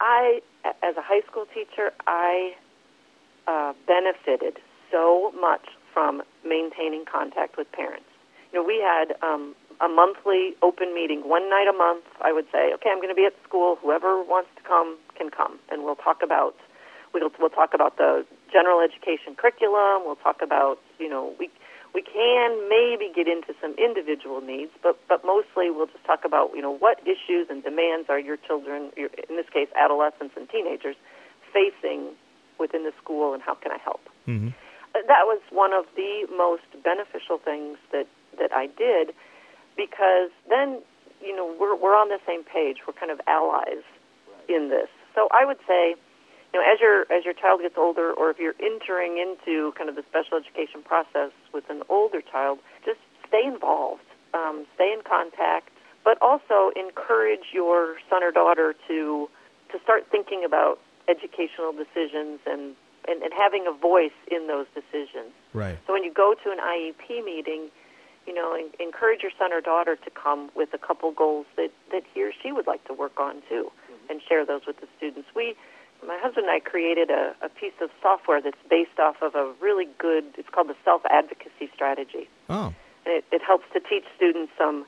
I, as a high school teacher, I uh, benefited so much from maintaining contact with parents. You know, we had um, a monthly open meeting, one night a month. I would say, okay, I'm going to be at school. Whoever wants to come can come, and we'll talk about we'll we'll talk about the general education curriculum. We'll talk about you know we we can maybe get into some individual needs, but but mostly we'll just talk about you know what issues and demands are your children, your, in this case adolescents and teenagers, facing within the school, and how can I help? Mm-hmm. That was one of the most beneficial things that that I did because then you know we're we're on the same page. We're kind of allies in this. So I would say, you know, as your as your child gets older, or if you're entering into kind of the special education process with an older child, just stay involved, um, stay in contact, but also encourage your son or daughter to to start thinking about educational decisions and, and, and having a voice in those decisions. Right. So when you go to an IEP meeting, you know, encourage your son or daughter to come with a couple goals that, that he or she would like to work on too, mm-hmm. and share those with the students. We, my husband and I, created a, a piece of software that's based off of a really good. It's called the self advocacy strategy. Oh. And it, it helps to teach students some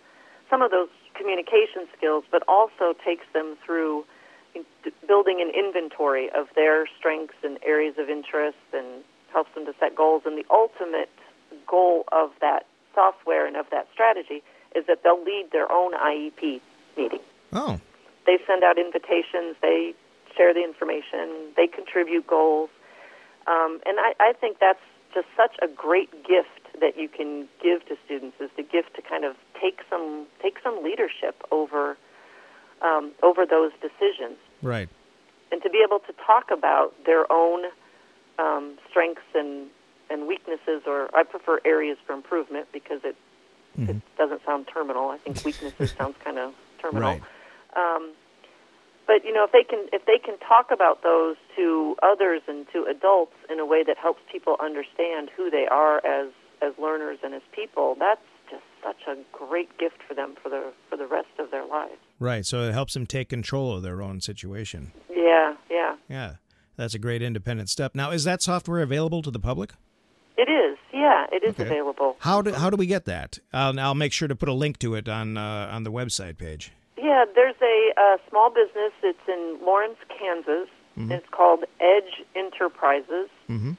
some of those communication skills, but also takes them through building an inventory of their strengths and areas of interest, and helps them to set goals. And the ultimate goal of that software and of that strategy is that they'll lead their own IEP meeting. Oh. They send out invitations, they share the information, they contribute goals. Um, and I, I think that's just such a great gift that you can give to students is the gift to kind of take some take some leadership over um, over those decisions. Right. And to be able to talk about their own um, strengths and and weaknesses, or I prefer areas for improvement because it mm-hmm. it doesn't sound terminal. I think weaknesses [LAUGHS] sounds kind of terminal. Right. Um, but you know, if they can if they can talk about those to others and to adults in a way that helps people understand who they are as as learners and as people, that's just such a great gift for them for the for the rest of their lives. Right. So it helps them take control of their own situation. Yeah. Yeah. Yeah. That's a great independent step. Now, is that software available to the public? It is, yeah, it is okay. available. How do how do we get that? I'll, I'll make sure to put a link to it on uh, on the website page. Yeah, there's a, a small business. It's in Lawrence, Kansas. Mm-hmm. It's called Edge Enterprises. Mm-hmm.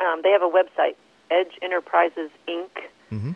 Um, they have a website, Edge Enterprises Inc. Mm-hmm.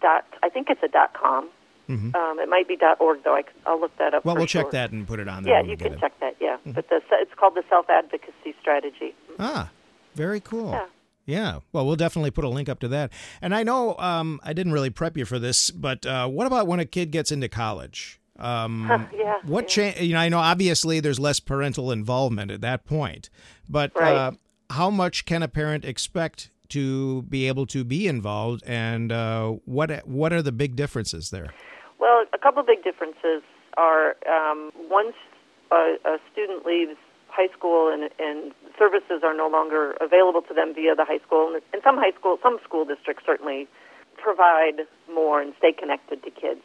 Dot, I think it's a dot com. Mm-hmm. Um, it might be dot .org though. I, will look that up. Well, we'll sure. check that and put it on there. Yeah, you can check that. Yeah, mm-hmm. but the, it's called the Self Advocacy Strategy. Ah, very cool. Yeah. Yeah, well, we'll definitely put a link up to that. And I know um, I didn't really prep you for this, but uh, what about when a kid gets into college? Um, [LAUGHS] yeah. What yeah. change? You know, I know obviously there's less parental involvement at that point, but right. uh, how much can a parent expect to be able to be involved, and uh, what what are the big differences there? Well, a couple of big differences. are um, once a, a student leaves high school and, and services are no longer available to them via the high school, and, and some high school, some school districts certainly provide more and stay connected to kids.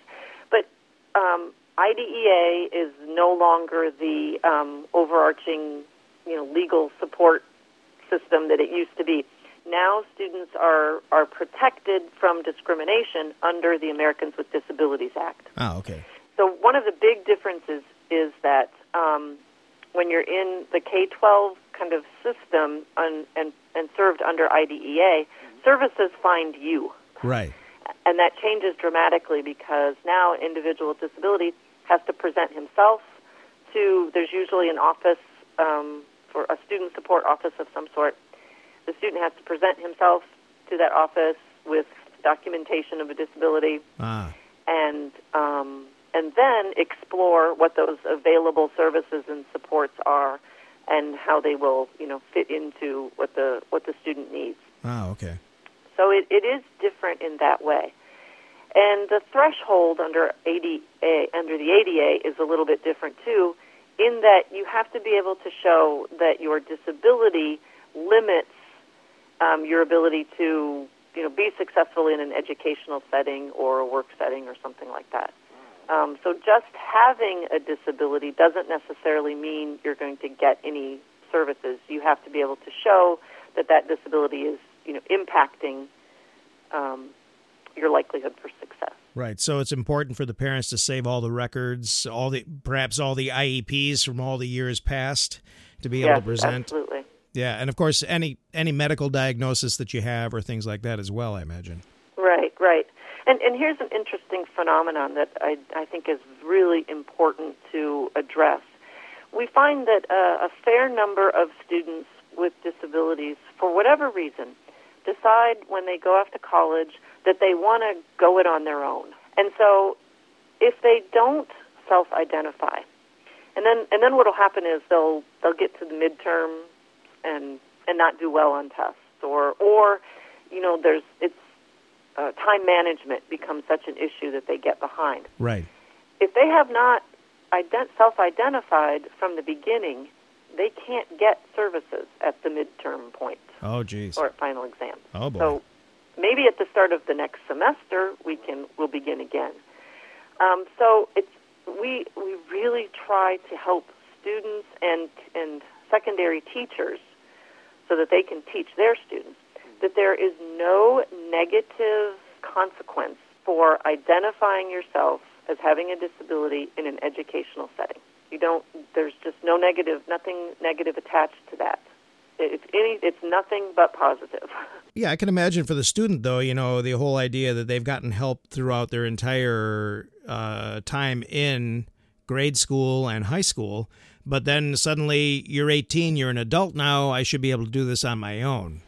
But um, IDEA is no longer the um, overarching, you know, legal support system that it used to be. Now students are are protected from discrimination under the Americans with Disabilities Act. Oh, okay. So one of the big differences is that um, when you're in the K-12 kind of system and, and, and served under IDEA, services find you. Right. And that changes dramatically because now an individual with disability has to present himself to, there's usually an office um, for a student support office of some sort. The student has to present himself to that office with documentation of a disability. Ah. And um, and then explore what those available services and supports are and how they will, you know, fit into what the what the student needs. Oh, okay. So it, it is different in that way. And the threshold under ADA under the ADA is a little bit different too, in that you have to be able to show that your disability limits um, your ability to you know be successful in an educational setting or a work setting or something like that. Um, so just having a disability doesn't necessarily mean you're going to get any services. You have to be able to show that that disability is, you know, impacting um, your likelihood for success. Right. So it's important for the parents to save all the records, all the perhaps all the IEPs from all the years past to be yes, able to present. Absolutely. Yeah, and of course any any medical diagnosis that you have or things like that as well, I imagine. Right, right. And, and here's an interesting phenomenon that I, I think is really important to address. We find that uh, a fair number of students with disabilities, for whatever reason, decide when they go off to college that they want to go it on their own. And so if they don't self-identify, and then and then what'll happen is they'll they'll get to the midterm and and not do well on tests or or you know there's it's uh, time management becomes such an issue that they get behind. Right. If they have not ident- self-identified from the beginning, they can't get services at the midterm point Oh, geez. or at final exam. Oh boy. So maybe at the start of the next semester we can we'll begin again. Um, so it's we we really try to help students and and secondary teachers so that they can teach their students that there is no negative consequence for identifying yourself as having a disability in an educational setting. You don't. There's just no negative, nothing negative attached to that. It's any. It's nothing but positive. [LAUGHS] Yeah, I can imagine for the student though, you know, the whole idea that they've gotten help throughout their entire uh, time in grade school and high school, but then suddenly you're 18, you're an adult now. I should be able to do this on my own.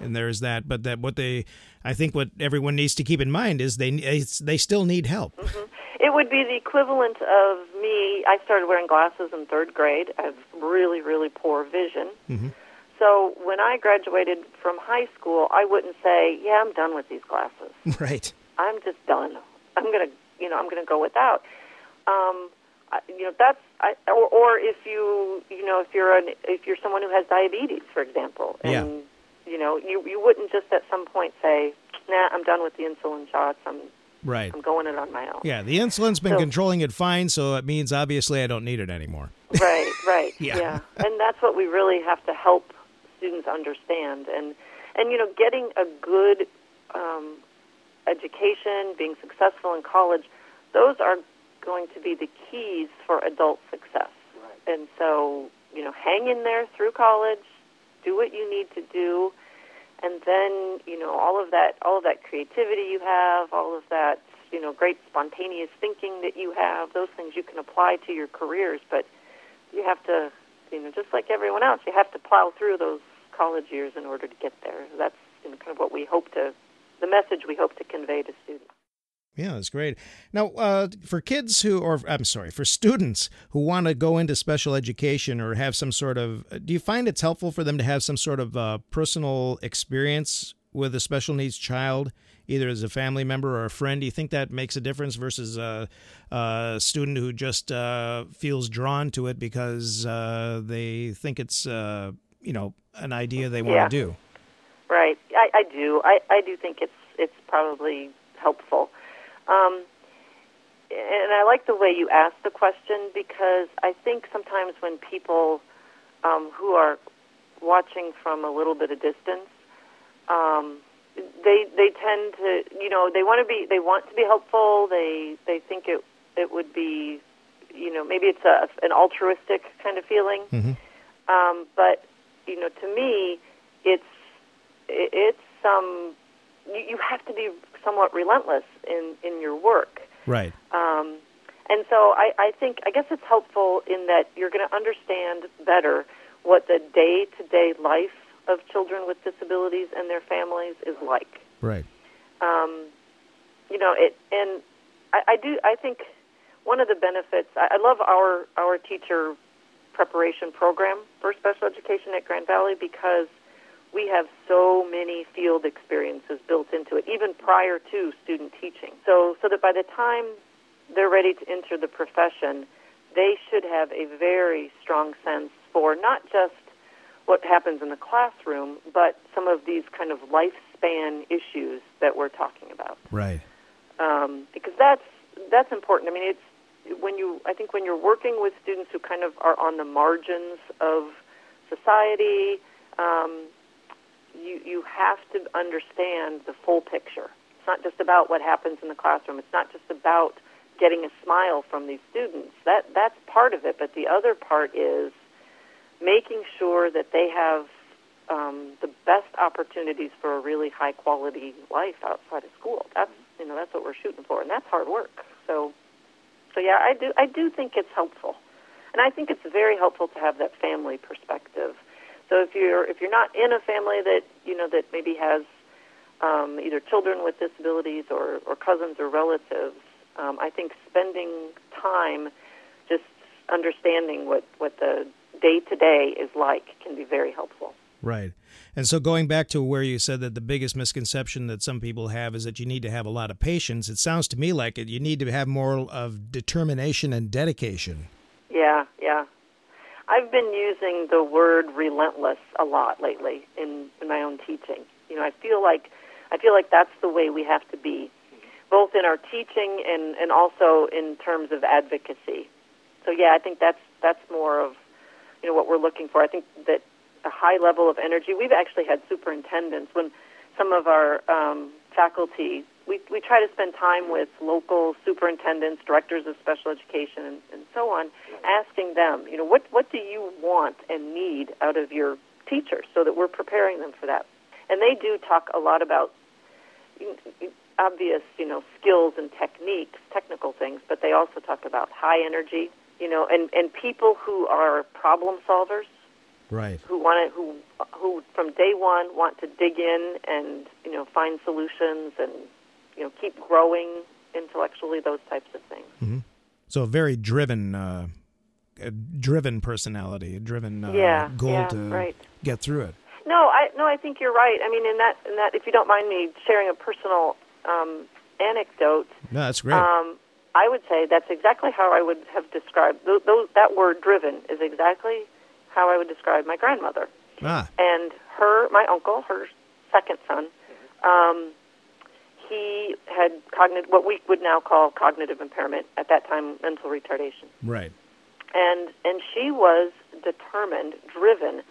And there's that, but that what they, I think what everyone needs to keep in mind is they they still need help. Mm-hmm. It would be the equivalent of me. I started wearing glasses in third grade. I have really, really poor vision. Mm-hmm. So when I graduated from high school, I wouldn't say, "Yeah, I'm done with these glasses. [LAUGHS] Right. I'm just done. I'm gonna, you know, I'm gonna go without." Um, I, you know, that's I, or, or if you, you know, if you're an if you're someone who has diabetes, for example, and Yeah. You know, you you wouldn't just at some point say, "Nah, I'm done with the insulin shots. I'm Right. I'm going it on my own." Yeah, the insulin's been So- controlling it fine, so it means obviously I don't need it anymore. right, right. [LAUGHS] Yeah. And that's what we really have to help students understand. And, and you know, getting a good um, education, being successful in college, those are going to be the keys for adult success. And so, you know, hang in there through college, do what you need to do, and then, you know, all of that, all of that creativity you have, all of that, you know, great spontaneous thinking that you have, those things you can apply to your careers, but you have to, you know, just like everyone else, you have to plow through those college years in order to get there. That's kind of what we hope to, the message we hope to convey to students. Yeah, that's great. Now, uh, for kids who, or I'm sorry, for students who want to go into special education or have some sort of, do you find it's helpful for them to have some sort of uh, personal experience with a special needs child either as a family member or a friend? Do you think that makes a difference versus a, a student who just uh, feels drawn to it because uh, they think it's uh, you know an idea they want Yeah. to do? Right. I, I do. I, I do think it's it's probably helpful. Um, and I like the way you asked the question because I think sometimes when people um, who are watching from a little bit of distance, um, they they tend to you know they want to be they want to be helpful. They they think it it would be you know maybe it's a an altruistic kind of feeling. Mhm. Um, but you know to me it's it- it's um you, you have to be somewhat relentless in in your work Right. um, and so I, I think I guess it's helpful in that you're going to understand better what the day to day life of children with disabilities and their families is like Right. um, you know, it, and I, I do. I think one of the benefits. I, I love our our teacher preparation program for special education at Grand Valley because we have so many field experiences built into it, even prior to student teaching. So, so that by the time they're ready to enter the profession, they should have a very strong sense for not just what happens in the classroom, but some of these kind of lifespan issues that we're talking about. Right. Um, because that's that's important. I mean, it's when you I think when you're working with students who kind of are on the margins of society, um, you you have to understand the full picture. It's not just about what happens in the classroom. It's not just about getting a smile from these students. That that's part of it, but the other part is making sure that they have um, the best opportunities for a really high quality life outside of school. That's you know that's what we're shooting for, and that's hard work. So, so yeah, I do I do think it's helpful, and I think it's very helpful to have that family perspective. So if you're if you're not in a family that you know that maybe has um, either children with disabilities or, or cousins or relatives, um, I think spending time just understanding what what the day to day is like can be very helpful. Right. And so going back to where you said that the biggest misconception that some people have is that you need to have a lot of patience, it sounds to me like it you need to have more of determination and dedication. Yeah, yeah. I've been using the word relentless a lot lately in, in my own teaching. You know, I feel like I feel like that's the way we have to be, both in our teaching and, and also in terms of advocacy. So yeah, I think that's that's more of you know what we're looking for. I think that a high level of energy. We've actually had superintendents when some of our um, faculty. We we try to spend time with local superintendents, directors of special education, and, and so on, asking them, you know, what what do you want and need out of your teachers, so that we're preparing them for that. And they do talk a lot about obvious, you know, skills and techniques, technical things, but they also talk about high energy, you know, and and people who are problem solvers Right. who want to who who from day one want to dig in and you know find solutions and you know keep growing intellectually those types of things So a very driven uh, a driven personality, a driven uh, Yeah, goal yeah, to right. get through it. no i no i think you're right i mean in that in that if you don't mind me sharing a personal um, anecdote No, that's great. um, i would say that's exactly how i would have described those, those that word driven is exactly how i would describe my grandmother ah, and her, my uncle, her second son, um, he had cognitive, what we would now call cognitive impairment. At that time, mental retardation, right. and and she was determined, driven,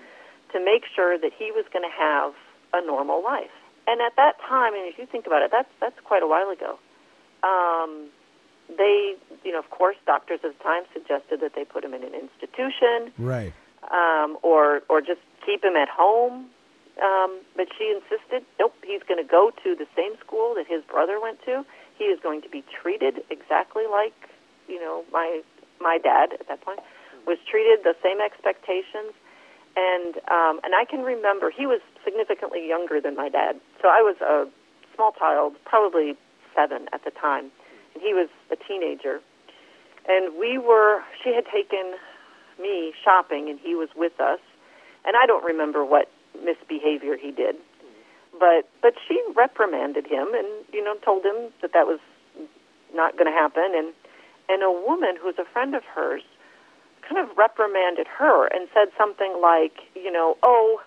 to make sure that he was going to have a normal life. And at that time, and if you think about it, that's that's quite a while ago. Um, they, you know, of course, doctors at the time suggested that they put him in an institution Right. um, or or just keep him at home. Um, but she insisted, nope, he's going to go to the same school that his brother went to. He is going to be treated exactly like, you know, my my dad at that point was treated. The same expectations, and um, and I can remember he was significantly younger than my dad. So I was a small child, probably seven at the time, and he was a teenager. And we were. She had taken me shopping and he was with us and i don't remember what misbehavior he did. But but she reprimanded him and you know told him that that was not going to happen. And and a woman who's a friend of hers kind of reprimanded her and said something like you know oh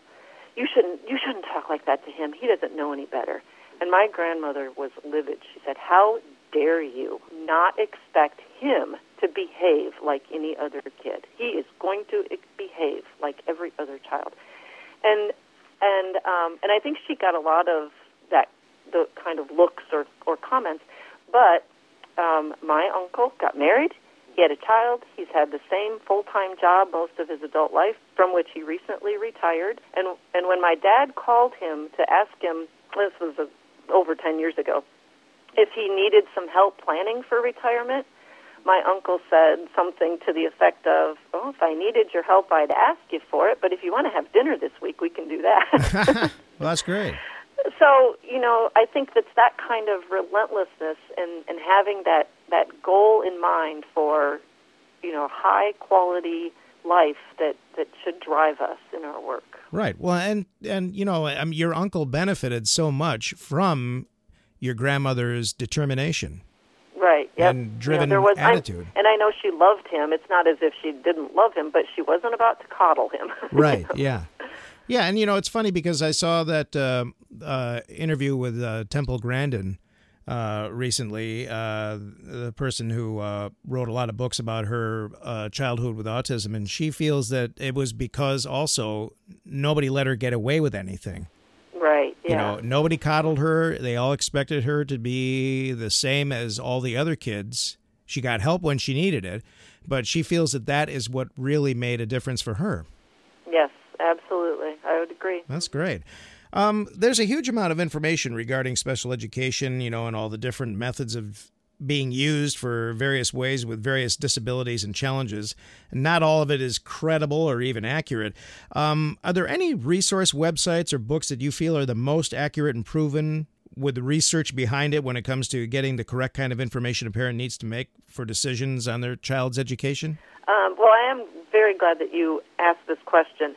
you shouldn't you shouldn't talk like that to him. He doesn't know any better. And my grandmother was livid. She said how dare you not expect him to behave like any other kid? He is going to behave like every other child and and um, and I think she got a lot of that the kind of looks or or comments. But um, my uncle got married. He had a child. He's had the same full time job most of his adult life, from which he recently retired. And and when my dad called him to ask him, this was a, over ten years ago, if he needed some help planning for retirement, my uncle said something to the effect of, "Oh, if I needed your help, I'd ask you for it. But if you want to have dinner this week, we can do that." [LAUGHS] well, that's great. So you know, I think that's that kind of relentlessness and and having that that goal in mind for you know high quality life that that should drive us in our work. Right. Well, and and you know, I mean, your uncle benefited so much from your grandmother's determination. Right. Yep. And driven there was, attitude. I, and I know she loved him. It's not as if she didn't love him, but she wasn't about to coddle him. [LAUGHS] right. Yeah. Yeah, and you know it's funny because I saw that uh, uh, interview with uh, Temple Grandin uh, recently, uh, the person who uh, wrote a lot of books about her childhood with autism, and she feels that it was because also nobody let her get away with anything. Right. Yeah. You know, nobody coddled her. They all expected her to be the same as all the other kids. She got help when she needed it, but she feels that that is what really made a difference for her. Yes, absolutely. I would agree. That's great. Um, there's a huge amount of information regarding special education, you know, and all the different methods of being used for various ways with various disabilities and challenges. Not all of it is credible or even accurate. Um, are there any resource websites or books that you feel are the most accurate and proven with research behind it when it comes to getting the correct kind of information a parent needs to make for decisions on their child's education? Um, well, I am very glad that you asked this question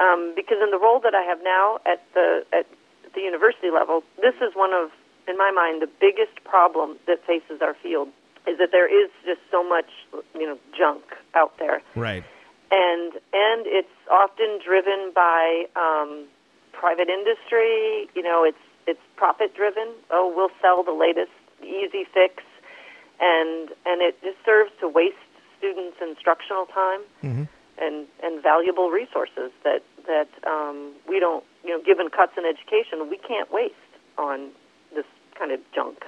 um, because in the role that I have now at the at the university level, this is one of in my mind, the biggest problem that faces our field is that there is just so much, you know, junk out there. Right. And and it's often driven by um, private industry. You know, it's it's profit driven. Oh, we'll sell the latest easy fix, and and it just serves to waste students' instructional time mm-hmm. and and valuable resources that that um, we don't. You know, given cuts in education, we can't waste on kind of junk.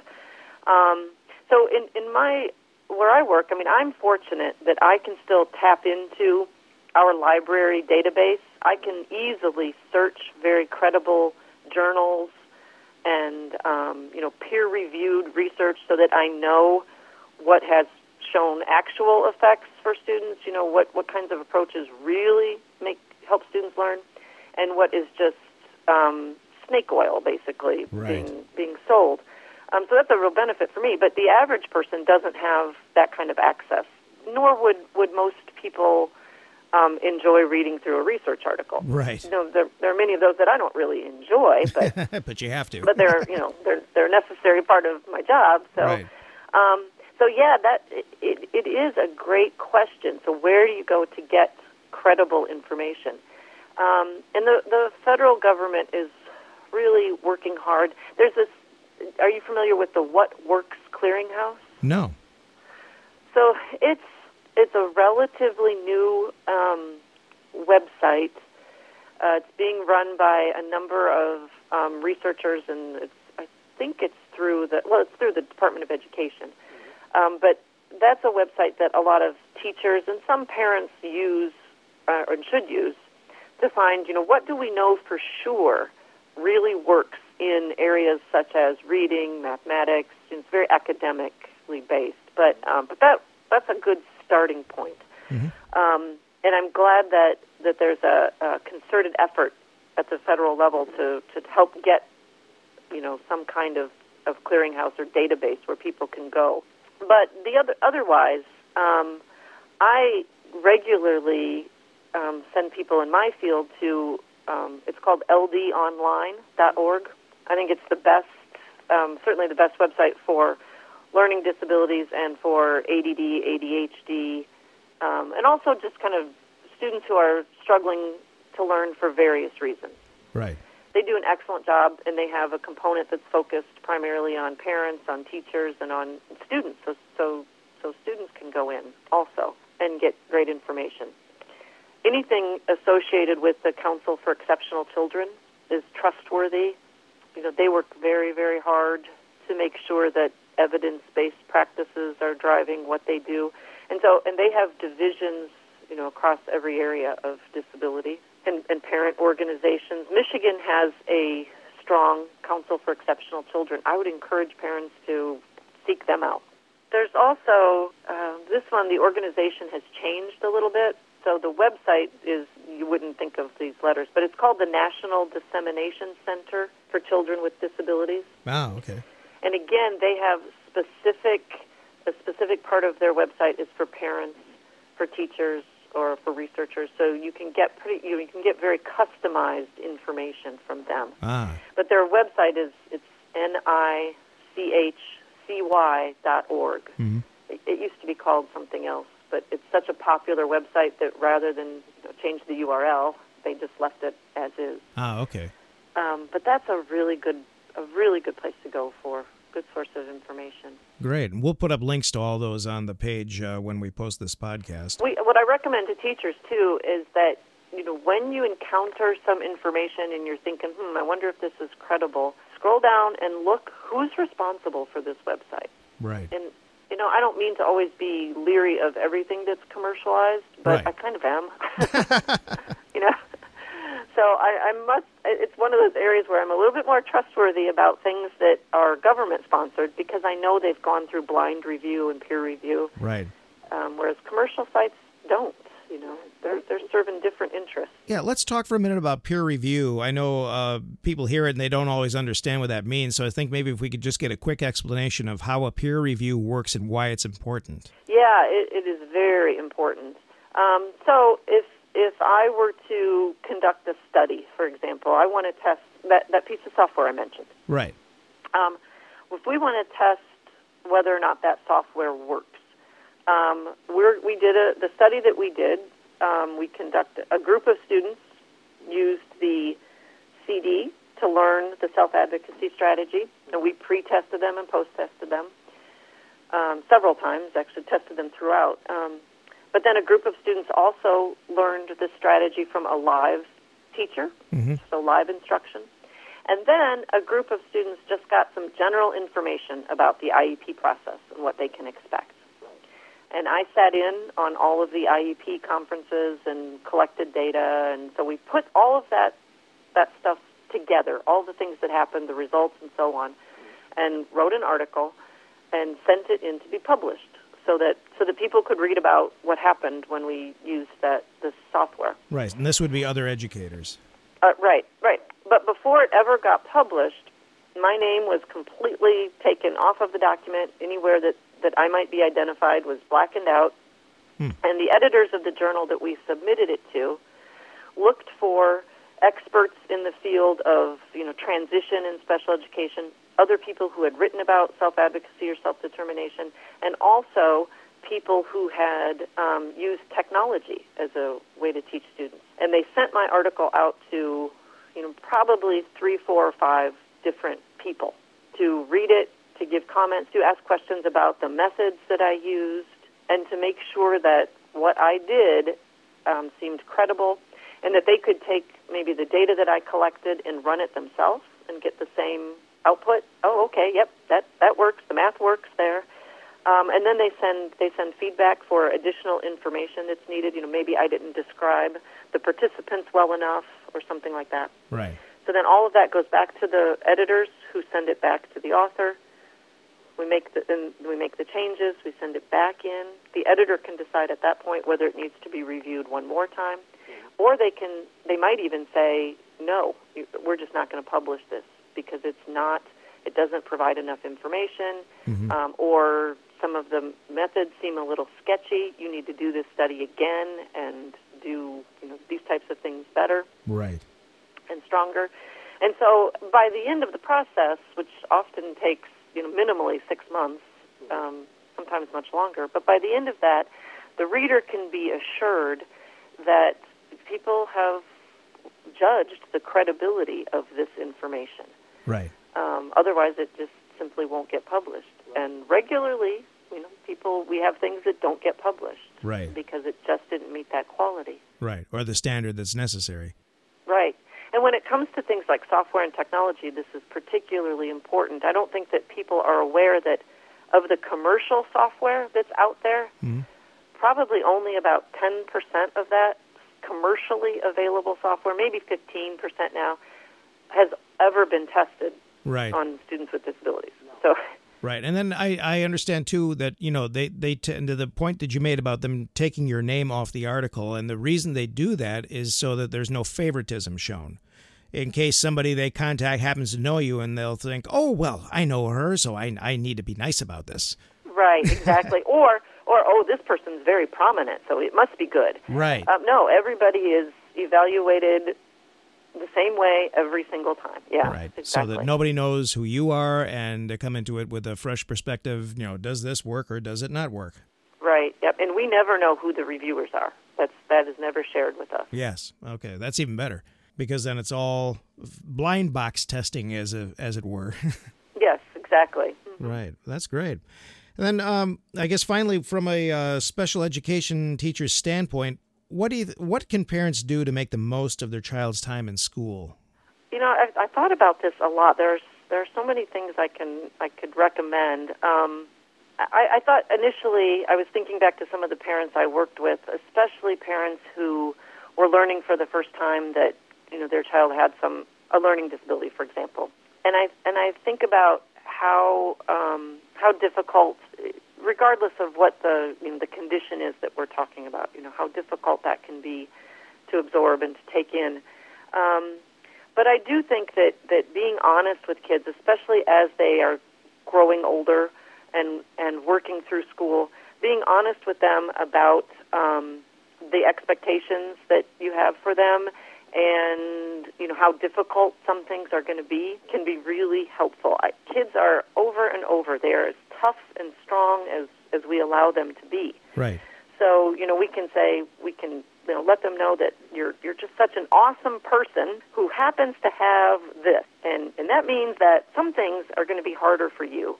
Um, so in in my where I work, I mean, I'm fortunate that I can still tap into our library database. I can easily search very credible journals and um, you know peer-reviewed research so that I know what has shown actual effects for students. You know what what kinds of approaches really make help students learn, and what is just um, snake oil basically right. being being sold. Um, so that's a real benefit for me. But the average person doesn't have that kind of access, nor would would most people um, enjoy reading through a research article. Right. You know, there, there are many of those that I don't really enjoy, but [LAUGHS] but you have to. but they're you know they're they're a necessary part of my job. So. Right. Um, so yeah, that it, it is a great question. So where do you go to get credible information? Um, and the the federal government is really working hard. There's this. Are you familiar with the What Works Clearinghouse? No. So it's it's a relatively new um, website. Uh, it's being run by a number of um, researchers, and it's I think it's through the well, it's through the Department of Education. Um, but that's a website that a lot of teachers and some parents use uh, or should use to find, you know, what do we know for sure really works in areas such as reading, mathematics. It's very academically based, but um, but that that's a good starting point. Mm-hmm. Um, and I'm glad that that there's a, a concerted effort at the federal level to to help get you know some kind of of clearinghouse or database where people can go. But the other otherwise, um, I regularly um, send people in my field to um, it's called ldonline.org, I think it's the best, um, certainly the best website for learning disabilities and for ADD, ADHD, um, and also just kind of students who are struggling to learn for various reasons. Right. They do an excellent job, and they have a component that's focused primarily on parents, on teachers, and on students. So, so, so students can go in also and get great information. Anything associated with the Council for Exceptional Children is trustworthy. You know, they work very, very hard to make sure that evidence-based practices are driving what they do. And so, and they have divisions, you know, across every area of disability and, and parent organizations. Michigan has a strong Council for Exceptional Children. I would encourage parents to seek them out. There's also uh, this one. The organization has changed a little bit. So the website is you wouldn't think of these letters, but it's called the National Dissemination Center for Children with Disabilities. Wow. Okay. And again, they have specific a specific part of their website is for parents, for teachers, or for researchers. So you can get pretty you, can get very customized information from them. Ah. But their website is it's n i c h c y dot org. Mm-hmm. It, used to be called something else, but it's such a popular website that rather than you know, change the URL, they just left it as is. Ah. Okay. Um, but that's a really good a really good place to go for good source of information. Great. And we'll put up links to all those on the page uh, when we post this podcast. We, what I recommend to teachers too is that you know when you encounter some information and you're thinking, hmm, I wonder if this is credible. Scroll down and look who's responsible for this website. Right. And you know, I don't mean to always be leery of everything that's commercialized, but Right. I kind of am. [LAUGHS] [LAUGHS] you know. So I, I must. It's one of those areas where I'm a little bit more trustworthy about things that are government sponsored because I know they've gone through blind review and peer review, Right. um, whereas commercial sites don't. You know, they're they're serving different interests. Yeah, let's talk for a minute about peer review. I know uh, people hear it and they don't always understand what that means. So I think maybe if we could just get a quick explanation of how a peer review works and why it's important. Yeah, it, it is very important. Um, so if if I were to conduct a study, for example, I want to test that, that piece of software I mentioned. Right. Um, if we want to test whether or not that software works, um, we're, we did a, the study that we did. Um, we conducted a group of students used the CD to learn the self advocacy strategy, and we pre-tested them and post-tested them um, several times. Actually, tested them throughout. Um, but then a group of students also learned the strategy from a live teacher, Mhm. so live instruction. And then a group of students just got some general information about the IEP process and what they can expect. And I sat in on all of the IEP conferences and collected data, and so we put all of that that stuff together, all the things that happened, the results, and so on, and wrote an article and sent it in to be published, so that so that people could read about what happened when we used that this software. Right. And this would be other educators. Uh, right, right. But before it ever got published, my name was completely taken off of the document. Anywhere that, that I might be identified was blackened out. Hmm. And the editors of the journal that we submitted it to looked for experts in the field of you know transition in special education, other people who had written about self advocacy or self determination, and also people who had um, used technology as a way to teach students. And they sent my article out to you know probably three, four, or five different people to read it, to give comments, to ask questions about the methods that I used, and to make sure that what I did um, seemed credible and that they could take maybe the data that I collected and run it themselves and get the same output. Oh, okay, yep, that that works. The math works there. Um, and then they send they send feedback for additional information that's needed. You know, maybe I didn't describe the participants well enough or something like that. Right. So then all of that goes back to the editors who send it back to the author. We make the and we make the changes. We send it back in. The editor can decide at that point whether it needs to be reviewed one more time, or they can. They might even say, "No, we're just not going to publish this because it's not. It doesn't provide enough information, Mhm. um, or some of the methods seem a little sketchy. You need to do this study again and do you know these types of things better." Right. and stronger. And so by the end of the process, which often takes you know minimally six months, um, sometimes much longer, but by the end of that, the reader can be assured that people have judged the credibility of this information. Right. Um, otherwise, it just simply won't get published. And regularly, you know, people we have things that don't get published, right, because it just didn't meet that quality, right, or the standard that's necessary. Right. And when it comes to things like software and technology, this is particularly important. I don't think that people are aware that of the commercial software that's out there, mm-hmm. probably only about 10% of that commercially available software, maybe 15% now, has ever been tested right. on students with disabilities. So Right, and then I, I understand too that you know they they tend to the point that you made about them taking your name off the article, and the reason they do that is so that there's no favoritism shown. In case somebody they contact happens to know you, and they'll think, "Oh well, I know her, so I I need to be nice about this." Right, exactly. [LAUGHS] or or oh, this person's very prominent, so it must be good. Right. Um, no, everybody is evaluated the same way every single time. Yeah. Right. Exactly. So that nobody knows who you are and they come into it with a fresh perspective, you know, does this work or does it not work? Right. Yep. And we never know who the reviewers are. That's that is never shared with us. Yes. Okay. That's even better because then it's all blind box testing as a, as it were. [LAUGHS] yes, exactly. Mm-hmm. Right. That's great. And then um, I guess finally from a uh, special education teacher's standpoint, what do you, what can parents do to make the most of their child's time in school? You know, I, I thought about this a lot. There's there are so many things I can I could recommend. Um, I, I thought initially I was thinking back to some of the parents I worked with, especially parents who were learning for the first time that you know their child had some a learning disability, for example. And I and I think about how um, how difficult regardless of what the you know, the condition is that we're talking about, you know how difficult that can be to absorb and to take in. Um, but I do think that that being honest with kids, especially as they are growing older and and working through school, being honest with them about um, the expectations that you have for them and you know how difficult some things are going to be can be really helpful. I, kids are over and over they are tough and strong as as we allow them to be. Right. So you know we can say we can you know let them know that you're you're just such an awesome person who happens to have this, and and that means that some things are going to be harder for you.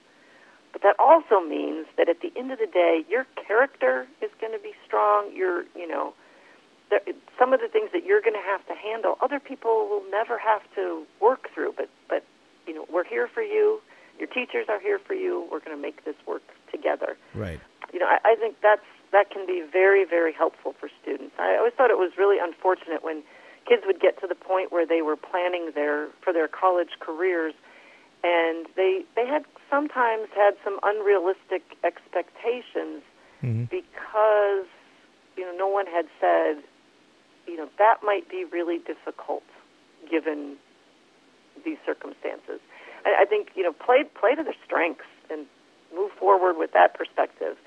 But that also means that at the end of the day, your character is going to be strong. You're, you know, there, some of the things that you're going to have to handle, other people will never have to work through. But, but you know, we're here for you. Your teachers are here for you. We're going to make this work together. Right. You know, I, I think that's that can be very, very helpful for students. I always thought it was really unfortunate when kids would get to the point where they were planning their for their college careers, and they they had sometimes had some unrealistic expectations mm-hmm. because you know no one had said you know, that might be really difficult given these circumstances. I, I think, you know, play play to their strengths and move forward with that perspective.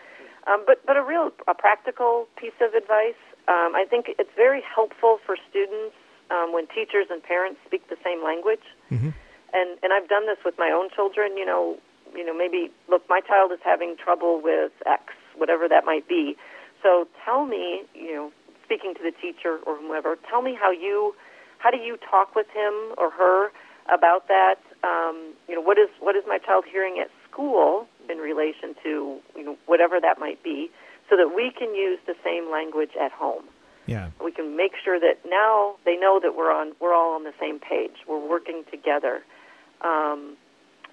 Um, but but a real a practical piece of advice. Um, I think it's very helpful for students um, when teachers and parents speak the same language. Mm-hmm. And and I've done this with my own children. You know, you know maybe look, my child is having trouble with X, whatever that might be. So tell me, you know, speaking to the teacher or whomever, tell me how you, how do you talk with him or her about that? Um, you know, what is what is my child hearing at school in relation to you know whatever that might be, so that we can use the same language at home. Yeah, we can make sure that now they know that we're on we're all on the same page. We're working together. Um,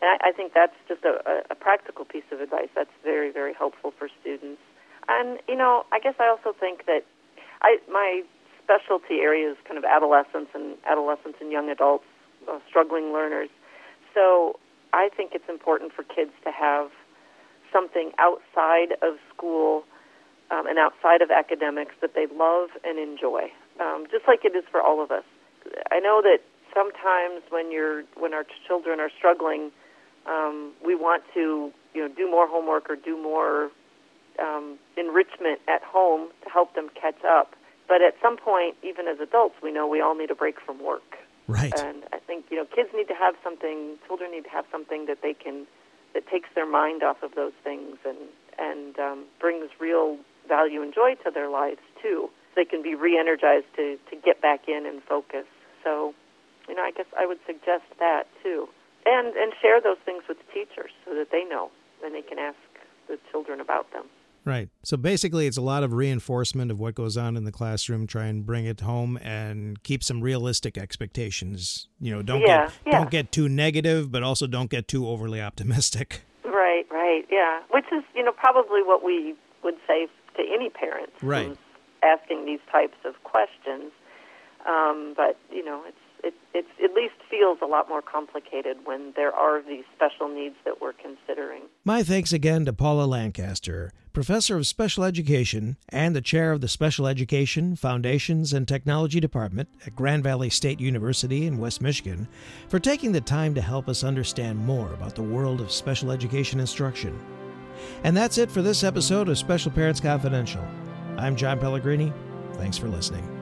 and I, I think that's just a, a practical piece of advice that's very, very helpful for students. And you know, I guess I also think that I my specialty area is kind of adolescents and adolescents and young adults, uh, struggling learners. So I think it's important for kids to have something outside of school um, and outside of academics that they love and enjoy, um, just like it is for all of us. I know that sometimes when you're when our children are struggling, um, we want to you know do more homework or do more um, enrichment at home to help them catch up. But at some point, even as adults, we know we all need a break from work. Right. And I think you know kids need to have something. Children need to have something that they can that takes their mind off of those things and and um, brings real value and joy to their lives too. They can be re-energized to to get back in and focus. So, you know, I guess I would suggest that too, and and share those things with teachers so that they know and they can ask the children about them. Right. So basically, it's a lot of reinforcement of what goes on in the classroom. Try and bring it home and keep some realistic expectations. You know, don't Yeah, get yeah. don't get too negative, but also don't get too overly optimistic. [LAUGHS] Right, right, yeah. Which is, you know, probably what we would say to any parent Right. who's asking these types of questions. Um, but you know, it's it it's at least feels a lot more complicated when there are these special needs that we're considering. My thanks again to Paula Lancaster, professor of special education and the chair of the Special Education, Foundations, and Technology Department at Grand Valley State University in West Michigan, for taking the time to help us understand more about the world of special education instruction. And that's it for this episode of Special Parents Confidential. I'm John Pellegrini. Thanks for listening.